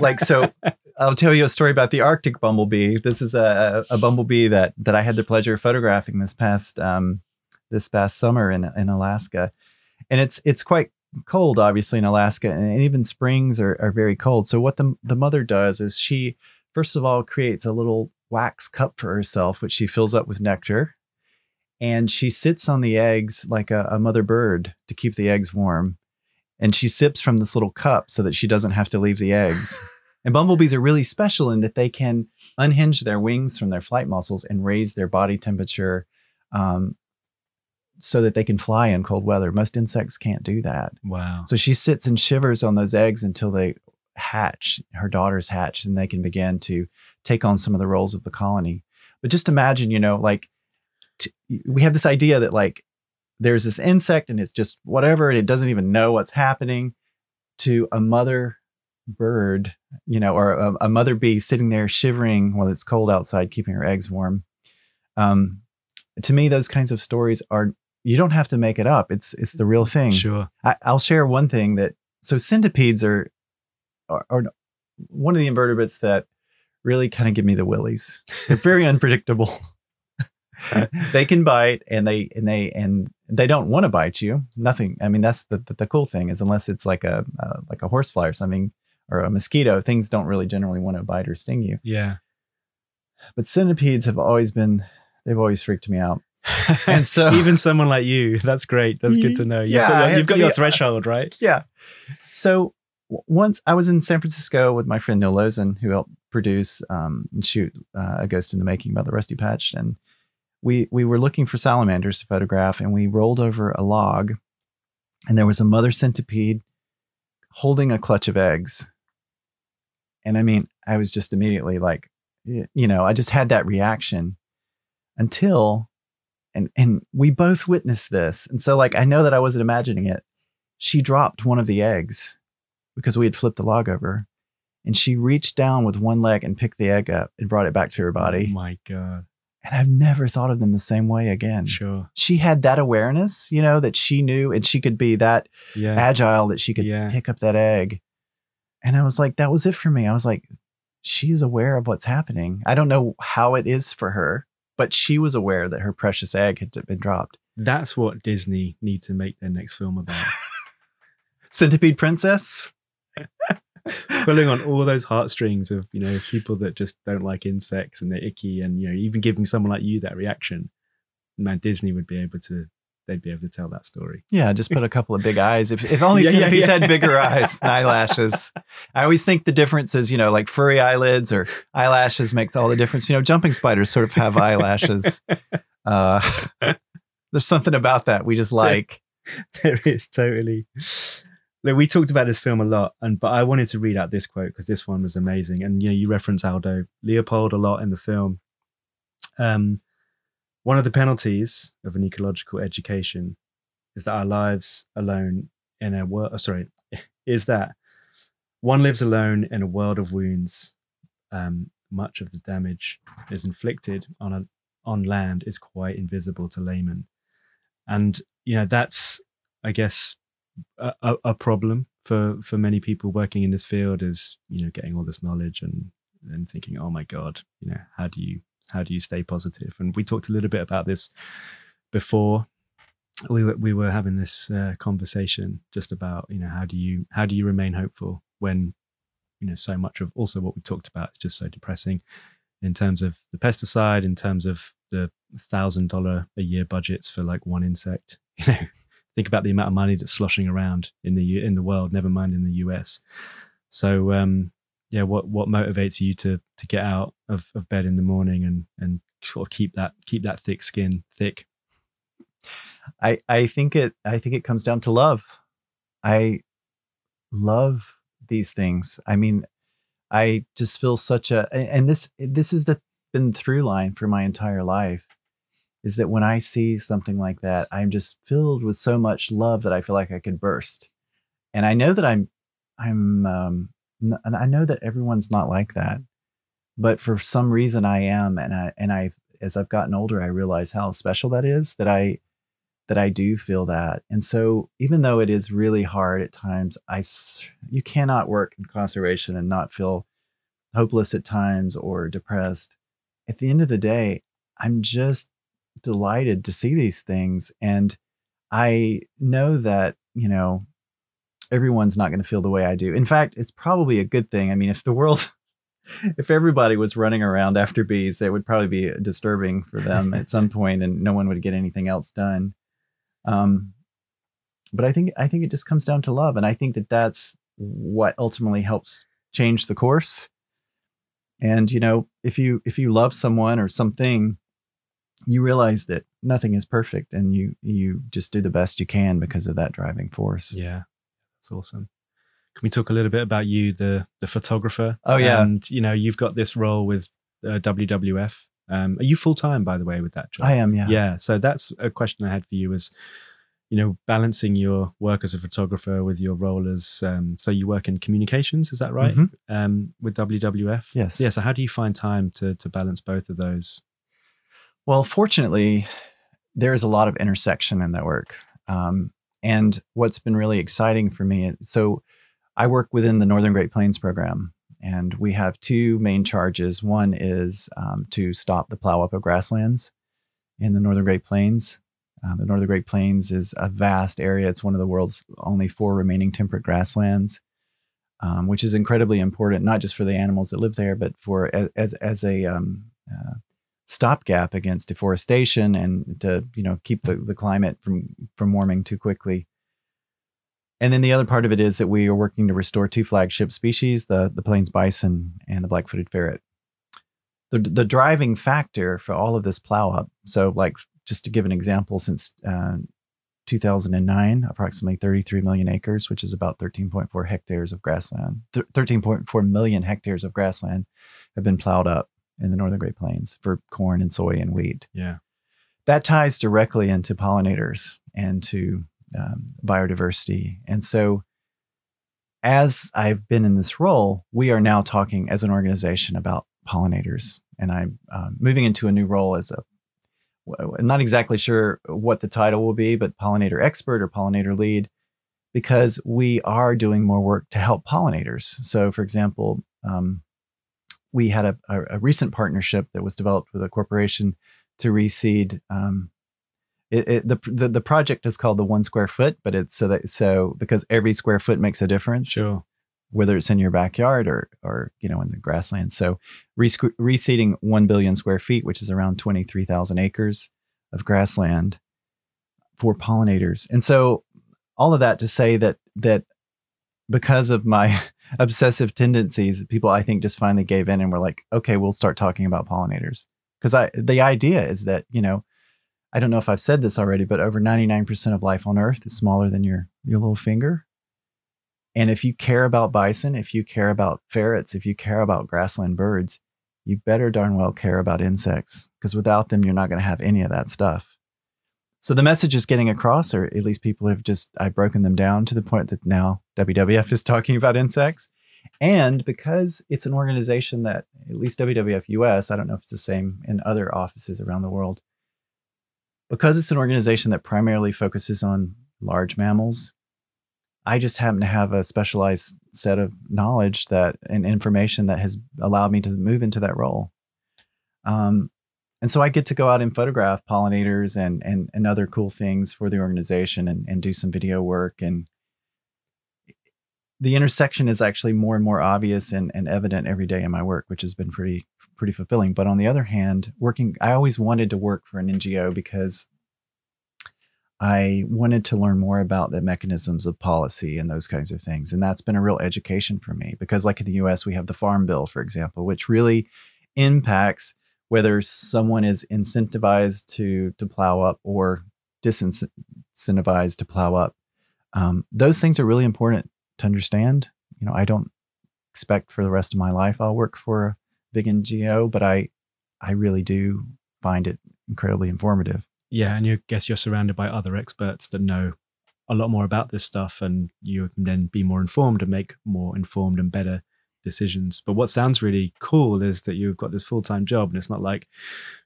like so. I'll tell you a story about the Arctic bumblebee. This is a, a bumblebee that that I had the pleasure of photographing this past um, this past summer in in Alaska, and it's it's quite cold, obviously in Alaska, and even springs are, are very cold. So what the the mother does is she first of all creates a little wax cup for herself, which she fills up with nectar, and she sits on the eggs like a, a mother bird to keep the eggs warm. And she sips from this little cup so that she doesn't have to leave the eggs. And bumblebees are really special in that they can unhinge their wings from their flight muscles and raise their body temperature um, so that they can fly in cold weather. Most insects can't do that. Wow. So she sits and shivers on those eggs until they hatch, her daughters hatch, and they can begin to take on some of the roles of the colony. But just imagine, you know, like to, we have this idea that like there's this insect and it's just whatever and it doesn't even know what's happening to a mother bird you know or a, a mother bee sitting there shivering while it's cold outside keeping her eggs warm um, to me those kinds of stories are you don't have to make it up it's it's the real thing sure I, will share one thing that so centipedes are, are, are one of the invertebrates that really kind of give me the willies they're very unpredictable they can bite and they and they and they don't want to bite you. Nothing. I mean, that's the, the, the cool thing is unless it's like a uh, like a horsefly or something or a mosquito, things don't really generally want to bite or sting you. Yeah. But centipedes have always been they've always freaked me out. And so even someone like you, that's great. That's good to know. You've yeah, got, you've got your threshold, right? Yeah. So once I was in San Francisco with my friend Neil Losin, who helped produce um, and shoot uh, A Ghost in the Making about the Rusty Patch, and we we were looking for salamanders to photograph, and we rolled over a log, and there was a mother centipede holding a clutch of eggs. And I mean, I was just immediately like, you know, I just had that reaction until, and and we both witnessed this, and so like I know that I wasn't imagining it. She dropped one of the eggs because we had flipped the log over, and she reached down with one leg and picked the egg up and brought it back to her body. Oh my god! And I've never thought of them the same way again. Sure. She had that awareness, you know, that she knew and she could be that yeah. agile that she could yeah. pick up that egg. And I was like, that was it for me. I was like, she's aware of what's happening. I don't know how it is for her, but she was aware that her precious egg had been dropped. That's what Disney need to make their next film about. Centipede Princess? pulling on all those heartstrings of you know people that just don't like insects and they're icky, and you know even giving someone like you that reaction. Man, Disney would be able to. They'd be able to tell that story. Yeah, just put a couple of big eyes. If if only yeah, yeah, yeah. had bigger eyes and eyelashes. I always think the difference is, you know, like furry eyelids or eyelashes makes all the difference. You know, jumping spiders sort of have eyelashes. Uh, there's something about that we just like. there is totally Look, we talked about this film a lot, and but I wanted to read out this quote because this one was amazing. And you know, you reference Aldo Leopold a lot in the film. Um, one of the penalties of an ecological education is that our lives alone in a world, oh, sorry, is that one lives alone in a world of wounds. Um, much of the damage is inflicted on a on land is quite invisible to laymen, and you know that's I guess a, a problem for for many people working in this field is you know getting all this knowledge and and thinking oh my god you know how do you how do you stay positive? And we talked a little bit about this before. We were we were having this uh, conversation just about you know how do you how do you remain hopeful when you know so much of also what we talked about is just so depressing in terms of the pesticide in terms of the thousand dollar a year budgets for like one insect. You know think about the amount of money that's sloshing around in the in the world never mind in the us so um yeah what what motivates you to to get out of, of bed in the morning and and sort of keep that keep that thick skin thick I I think it I think it comes down to love. I love these things. I mean, I just feel such a and this this is the been through line for my entire life is that when I see something like that, I'm just filled with so much love that I feel like I could burst. And I know that I'm I'm um and I know that everyone's not like that. But for some reason I am and I and I as I've gotten older I realize how special that is that I that I do feel that. And so even though it is really hard at times, I you cannot work in conservation and not feel hopeless at times or depressed. At the end of the day, I'm just delighted to see these things and I know that, you know, everyone's not going to feel the way I do. In fact, it's probably a good thing. I mean, if the world if everybody was running around after bees, it would probably be disturbing for them at some point and no one would get anything else done. Um, but I think I think it just comes down to love, and I think that that's what ultimately helps change the course. And you know, if you if you love someone or something, you realize that nothing is perfect, and you you just do the best you can because of that driving force. Yeah, that's awesome. Can we talk a little bit about you, the the photographer? Oh yeah, and you know, you've got this role with uh, WWF um, are you full time, by the way, with that job? I am, yeah. Yeah. So that's a question I had for you is you know, balancing your work as a photographer with your role as, um, so you work in communications, is that right? Mm-hmm. Um, with WWF? Yes. Yeah. So how do you find time to, to balance both of those? Well, fortunately, there is a lot of intersection in that work. Um, and what's been really exciting for me, so I work within the Northern Great Plains program, and we have two main charges. One is um, to stop the plow up of grasslands in the Northern Great Plains. Uh, the Northern Great Plains is a vast area. It's one of the world's only four remaining temperate grasslands, um, which is incredibly important, not just for the animals that live there, but for as as a um, uh, stopgap against deforestation and to you know keep the, the climate from from warming too quickly. And then the other part of it is that we are working to restore two flagship species, the, the plains bison and the black-footed ferret. The, the driving factor for all of this plow up, so like just to give an example, since uh, 2009, approximately 33 million acres, which is about 13.4 hectares of grassland, th- 13.4 million hectares of grassland have been plowed up in the Northern Great Plains for corn and soy and wheat. Yeah. That ties directly into pollinators and to um, biodiversity. And so, as I've been in this role, we are now talking as an organization about pollinators. And I'm uh, moving into a new role as a I'm not exactly sure what the title will be, but pollinator expert or pollinator lead, because we are doing more work to help pollinators. So, for example, um, we had a, a, recent partnership that was developed with a corporation to reseed um, it, it, the, the the project is called the one square foot, but it's so that so because every square foot makes a difference. Sure. Whether it's in your backyard or or you know in the grassland. So reseeding one billion square feet, which is around twenty three thousand acres of grassland for pollinators. And so all of that to say that that because of my obsessive tendencies, people I think just finally gave in and were like, okay, we'll start talking about pollinators. Because I the idea is that, you know, I don't know if I've said this already, but over 99% of life on Earth is smaller than your, your little finger. And if you care about bison, if you care about ferrets, if you care about grassland birds, you better darn well care about insects because without them, you're not going to have any of that stuff. So the message is getting across, or at least people have just, I've broken them down to the point that now WWF is talking about insects. And because it's an organization that, at least WWF US, I don't know if it's the same in other offices around the world, because it's an organization that primarily focuses on large mammals, I just happen to have a specialized set of knowledge that and information that has allowed me to move into that role. Um, and so I get to go out and photograph pollinators and and and other cool things for the organization and, and do some video work and the intersection is actually more and more obvious and, and evident every day in my work, which has been pretty pretty fulfilling. But on the other hand, working I always wanted to work for an NGO because I wanted to learn more about the mechanisms of policy and those kinds of things. And that's been a real education for me because, like in the US, we have the Farm Bill, for example, which really impacts whether someone is incentivized to, to plow up or disincentivized to plow up. Um, those things are really important to understand. You know, I don't expect for the rest of my life I'll work for a big NGO, but I, I really do find it incredibly informative yeah, and you guess you're surrounded by other experts that know a lot more about this stuff, and you can then be more informed and make more informed and better decisions. But what sounds really cool is that you've got this full time job, and it's not like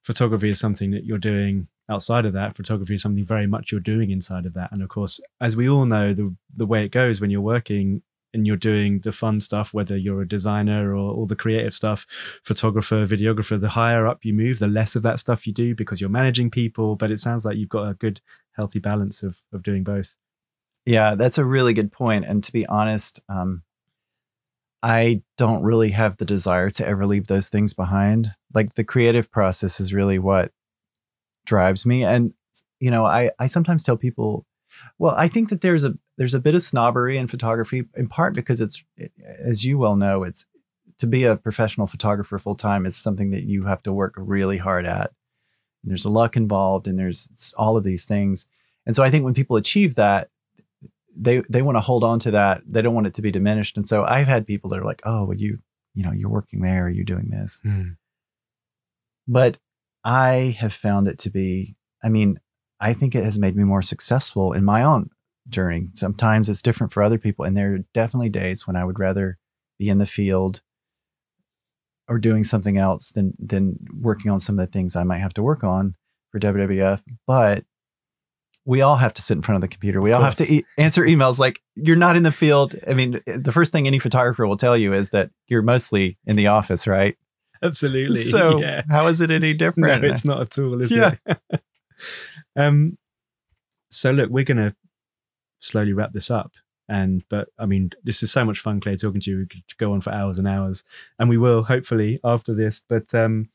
photography is something that you're doing outside of that. Photography is something very much you're doing inside of that. And of course, as we all know, the the way it goes when you're working and you're doing the fun stuff, whether you're a designer or all the creative stuff, photographer, videographer, the higher up you move, the less of that stuff you do because you're managing people. But it sounds like you've got a good, healthy balance of of doing both. Yeah, that's a really good point. And to be honest, um, I don't really have the desire to ever leave those things behind. Like the creative process is really what drives me. And you know, I I sometimes tell people well, I think that there's a there's a bit of snobbery in photography, in part because it's, as you well know, it's to be a professional photographer full time is something that you have to work really hard at. And There's a luck involved, and there's all of these things. And so I think when people achieve that, they they want to hold on to that. They don't want it to be diminished. And so I've had people that are like, "Oh, well, you you know, you're working there, you're doing this," hmm. but I have found it to be. I mean, I think it has made me more successful in my own journey. Sometimes it's different for other people. And there are definitely days when I would rather be in the field or doing something else than than working on some of the things I might have to work on for WWF. But we all have to sit in front of the computer. We all have to e- answer emails. Like you're not in the field. I mean, the first thing any photographer will tell you is that you're mostly in the office, right? Absolutely. So yeah. how is it any different? No, it's not at all, is Yeah. it? um, so look, we're gonna slowly wrap this up. And but I mean, this is so much fun, Clay, talking to you. We could go on for hours and hours, and we will hopefully after this. But um,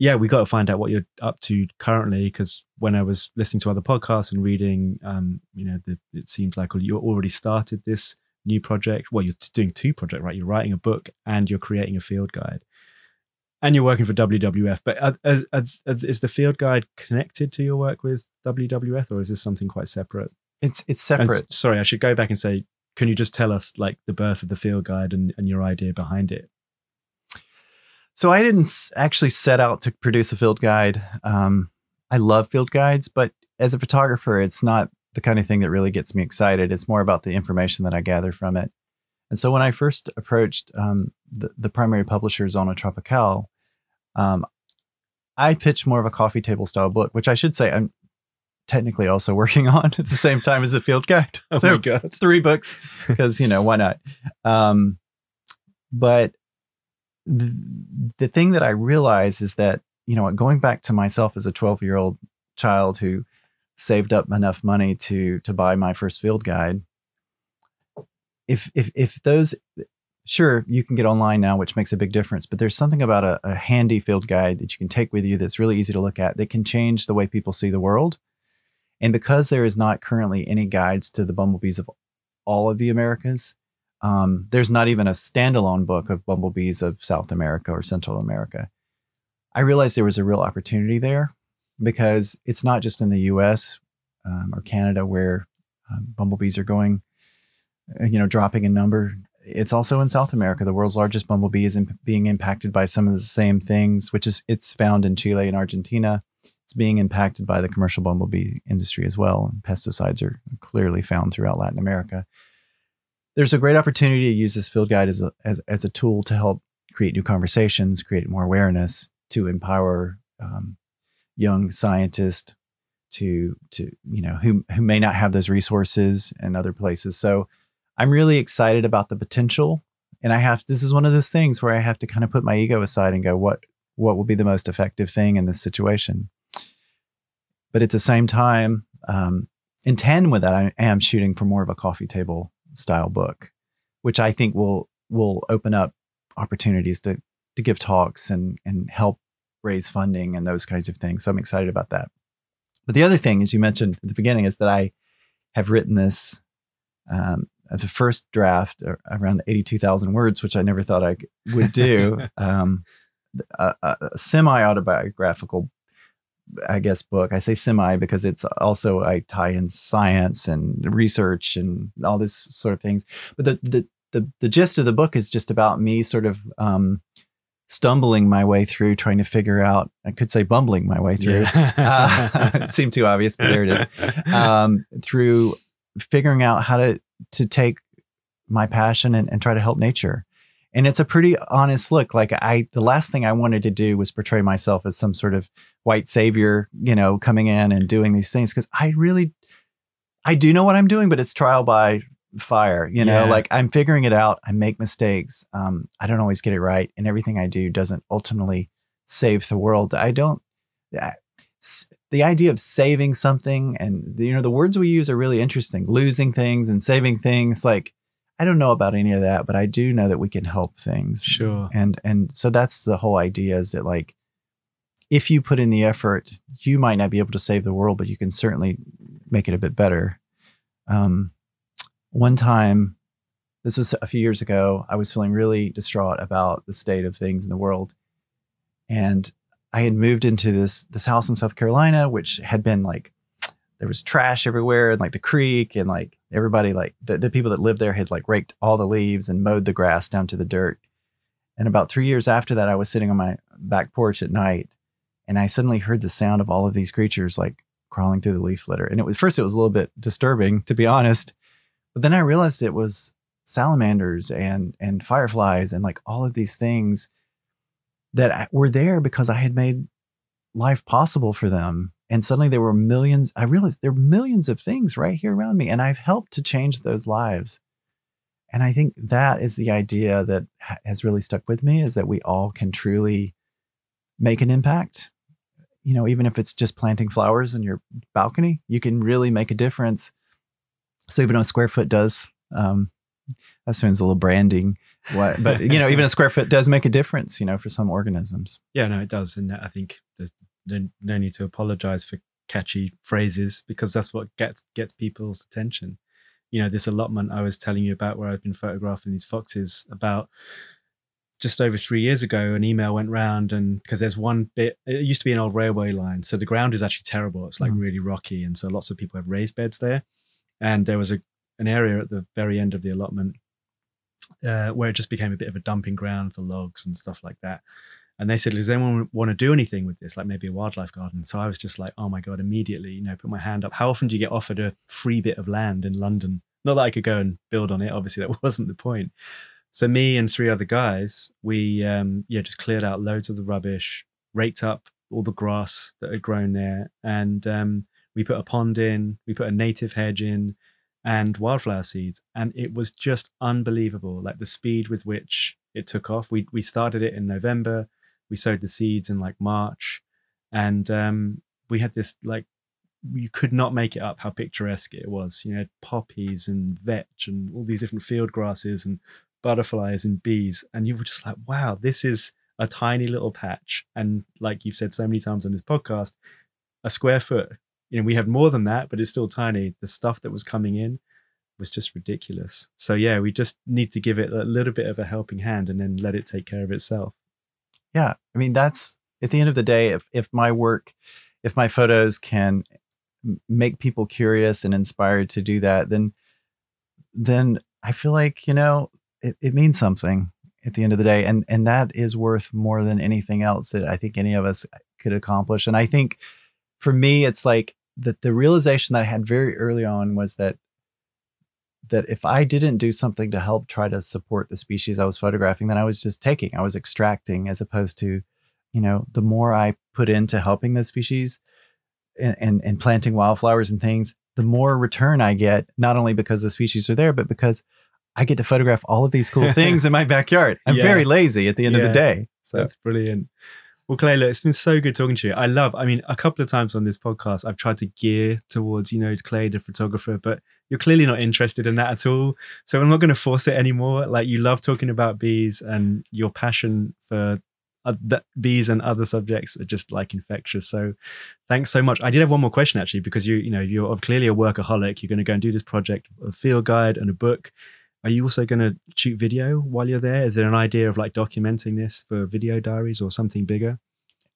yeah, we got to find out what you're up to currently because when I was listening to other podcasts and reading, um, you know, the, it seems like you already started this new project. Well, you're doing two projects, right? You're writing a book and you're creating a field guide, and you're working for WWF. But are, are, are, is the field guide connected to your work with WWF, or is this something quite separate? It's it's And separate. sorry, I should go back and say, can you just tell us like the birth of the field guide and, and your idea behind it? So I didn't actually set out to produce a field guide. Um, I love field guides, but as a photographer, it's not the kind of thing that really gets me excited. It's more about the information that I gather from it. And so when I first approached um, the, the primary publisher, Zona Tropical, um, I pitched more of a coffee table style book, which I should say I'm technically also working on at the same time as the field guide. Oh so my god! three books because you know why not um but the, thing that i realize is that you know going back to myself as a 12 year old child who saved up enough money to to buy my first field guide if if if those sure you can get online now which makes a big difference but there's something about a, a handy field guide that you can take with you that's really easy to look at that can change the way people see the world. And because there is not currently any guides to the bumblebees of all of the Americas, um, there's not even a standalone book of bumblebees of South America or Central America. I realized there was a real opportunity there because it's not just in the US um, or Canada where um, bumblebees are going, uh, you know, dropping in number. it's also in South America. The world's largest bumblebee is in, being impacted by some of the same things, which is it's found in Chile and Argentina. It's being impacted by the commercial bumblebee industry as well. And Pesticides are clearly found throughout Latin America. There's a great opportunity to use this field guide as a, as, as a tool to help create new conversations, create more awareness, to empower um, young scientists to to you know who who may not have those resources in other places. So I'm really excited about the potential. And I have this is one of those things where I have to kind of put my ego aside and go, what what will be the most effective thing in this situation? But at the same time, um, in tandem with that, I am shooting for more of a coffee table style book, which I think will will open up opportunities to to give talks and and help raise funding and those kinds of things. So I'm excited about that. But the other thing, as you mentioned at the beginning, is that I have written this um, the first draft around 82,000 words, which I never thought I would do. um, a, a semi autobiographical, I guess, book. I say semi because it's also I tie in science and research and all this sort of things. But the the the, the gist of the book is just about me sort of um, stumbling my way through trying to figure out i could say bumbling my way through yeah. uh, it seemed too obvious but there it is um, through figuring out how to to take my passion and, and try to help nature and it's a pretty honest look like i the last thing i wanted to do was portray myself as some sort of white savior you know coming in and doing these things because i really i do know what i'm doing but it's trial by fire you know yeah. like i'm figuring it out i make mistakes um, i don't always get it right and everything i do doesn't ultimately save the world i don't I, the idea of saving something and the, you know the words we use are really interesting losing things and saving things like i don't know about any of that but i do know that we can help things. Sure. And and so that's the whole idea is that like if you put in the effort you might not be able to save the world but you can certainly make it a bit better. Um, one time, this was a few years ago, I was feeling really distraught about the state of things in the world. And I had moved into this this house in South Carolina, which had been like there was trash everywhere and like the creek and like everybody like the, the people that lived there had like raked all the leaves and mowed the grass down to the dirt. And about three years after that, I was sitting on my back porch at night and I suddenly heard the sound of all of these creatures like crawling through the leaf litter. And it was first it was a little bit disturbing, to be honest. But then I realized it was salamanders and and fireflies and like all of these things that uh, were there because I had made life possible for them. And suddenly there were millions. I realized there are millions of things right here around me, and I've helped to change those lives. And I think that is the idea that has really stuck with me is that we all can truly make an impact. You know, even if it's just planting flowers in your balcony, you can really make a difference so even a square foot does, um, that sounds a little branding, what, but you know, even a square foot does make a difference, you know, for some organisms. Yeah, no, it does, and I think there's no, need to apologize for catchy phrases because that's what gets gets people's attention. You know, this allotment I was telling you about where I've been photographing these foxes about just over three years ago, an email went round, and because there's one bit, it used to be an old railway line, so the ground is actually terrible. It's like mm. really rocky, and so lots of people have raised beds there and there was a an area at the very end of the allotment uh, where it just became a bit of a dumping ground for logs and stuff like that. And they said, "Does anyone want to do anything with this? Like maybe a wildlife garden?" So I was just like, "Oh my god!" Immediately, you know, put my hand up. How often do you get offered a free bit of land in London? Not that I could go and build on it. Obviously, that wasn't the point. So me and three other guys, we um, yeah just cleared out loads of the rubbish, raked up all the grass that had grown there, and um, we put a pond in, we put a native hedge in, and wildflower seeds, and it was just unbelievable. Like the speed with which it took off. We we started it in November, we sowed the seeds in like March, and um, we had this like you could not make it up how picturesque it was. You know, poppies and vetch and all these different field grasses and butterflies and bees, and you were just like, wow, this is a tiny little patch. And like you've said so many times on this podcast, a square foot you know, we have more than that, but it's still tiny. The stuff that was coming in was just ridiculous. So yeah, we just need to give it a little bit of a helping hand and then let it take care of itself. Yeah. I mean, that's at the end of the day, if, if my work, if my photos can make people curious and inspired to do that, then, then I feel like, you know, it, it means something at the end of the day, and and that is worth more than anything else that I think any of us could accomplish. And I think for me, it's like that the realization that I had very early on was that that if I didn't do something to help try to support the species I was photographing, then I was just taking, I was extracting, as opposed to, you know, the more I put into helping the species and, and, and planting wildflowers and things, the more return I get, not only because the species are there, but because I get to photograph all of these cool things in my backyard. I'm yeah. very lazy at the end yeah. of the day. So that's brilliant. Well, Clay, look, it's been so good talking to you. I love, I mean, a couple of times on this podcast, I've tried to gear towards, you know, Clay, the photographer, but you're clearly not interested in that at all. So I'm not going to force it anymore. Like you love talking about bees and your passion for bees and other subjects are just like infectious. So thanks so much. I did have one more question actually, because you, you know, you're clearly a workaholic. You're going to go and do this project, a field guide and a book. Are you also going to shoot video while you're there? Is there an idea of like documenting this for video diaries or something bigger?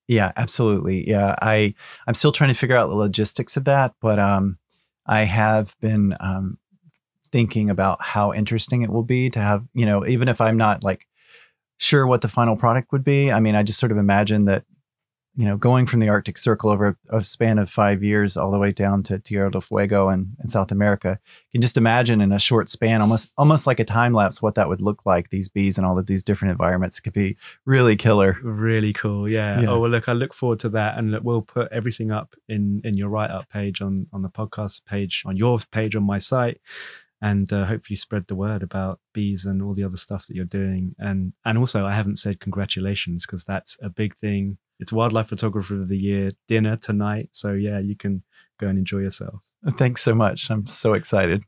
Yeah, absolutely. Yeah, I I'm still trying to figure out the logistics of that, but um, I have been um, thinking about how interesting it will be to have you know even if I'm not like sure what the final product would be. I mean, I just sort of imagine that you know, going from the Arctic Circle over a span of five years all the way down to Tierra del Fuego and, and South America, you can just imagine in a short span, almost almost like a time lapse, what that would look like. These bees and all of these different environments could be really killer. Really cool, yeah. yeah. Oh well, look, I look forward to that, and look, we'll put everything up in in your write up page on on the podcast page on your page on my site and uh, hopefully spread the word about bees and all the other stuff that you're doing. And and also, I haven't said congratulations because that's a big thing it's Wildlife Photographer of the Year dinner tonight. So yeah, you can go and enjoy yourself. Thanks so much. I'm so excited.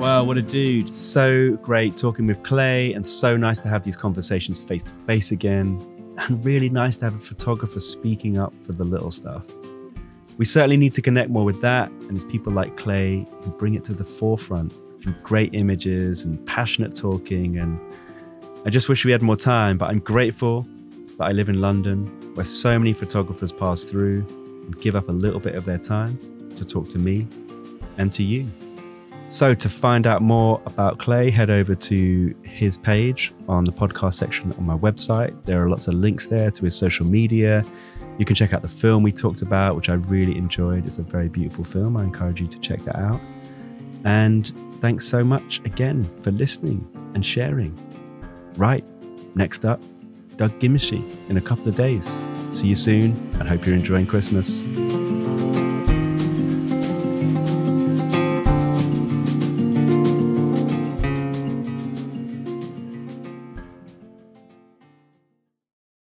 Wow, what a dude. So great talking with Clay and so nice to have these conversations face to face again. And really nice to have a photographer speaking up for the little stuff. We certainly need to connect more with that, and it's people like Clay who bring it to the forefront through great images and passionate talking and I just wish we had more time, but I'm grateful that I live in London, where so many photographers pass through and give up a little bit of their time to talk to me and to you. So, to find out more about Clay, head over to his page on the podcast section on my website. There are lots of links there to his social media. You can check out the film we talked about, which I really enjoyed. It's a very beautiful film. I encourage you to check that out. And thanks so much again for listening and sharing. Right, next up, Doug Gimesy in a couple of days. See you soon and hope you're enjoying Christmas.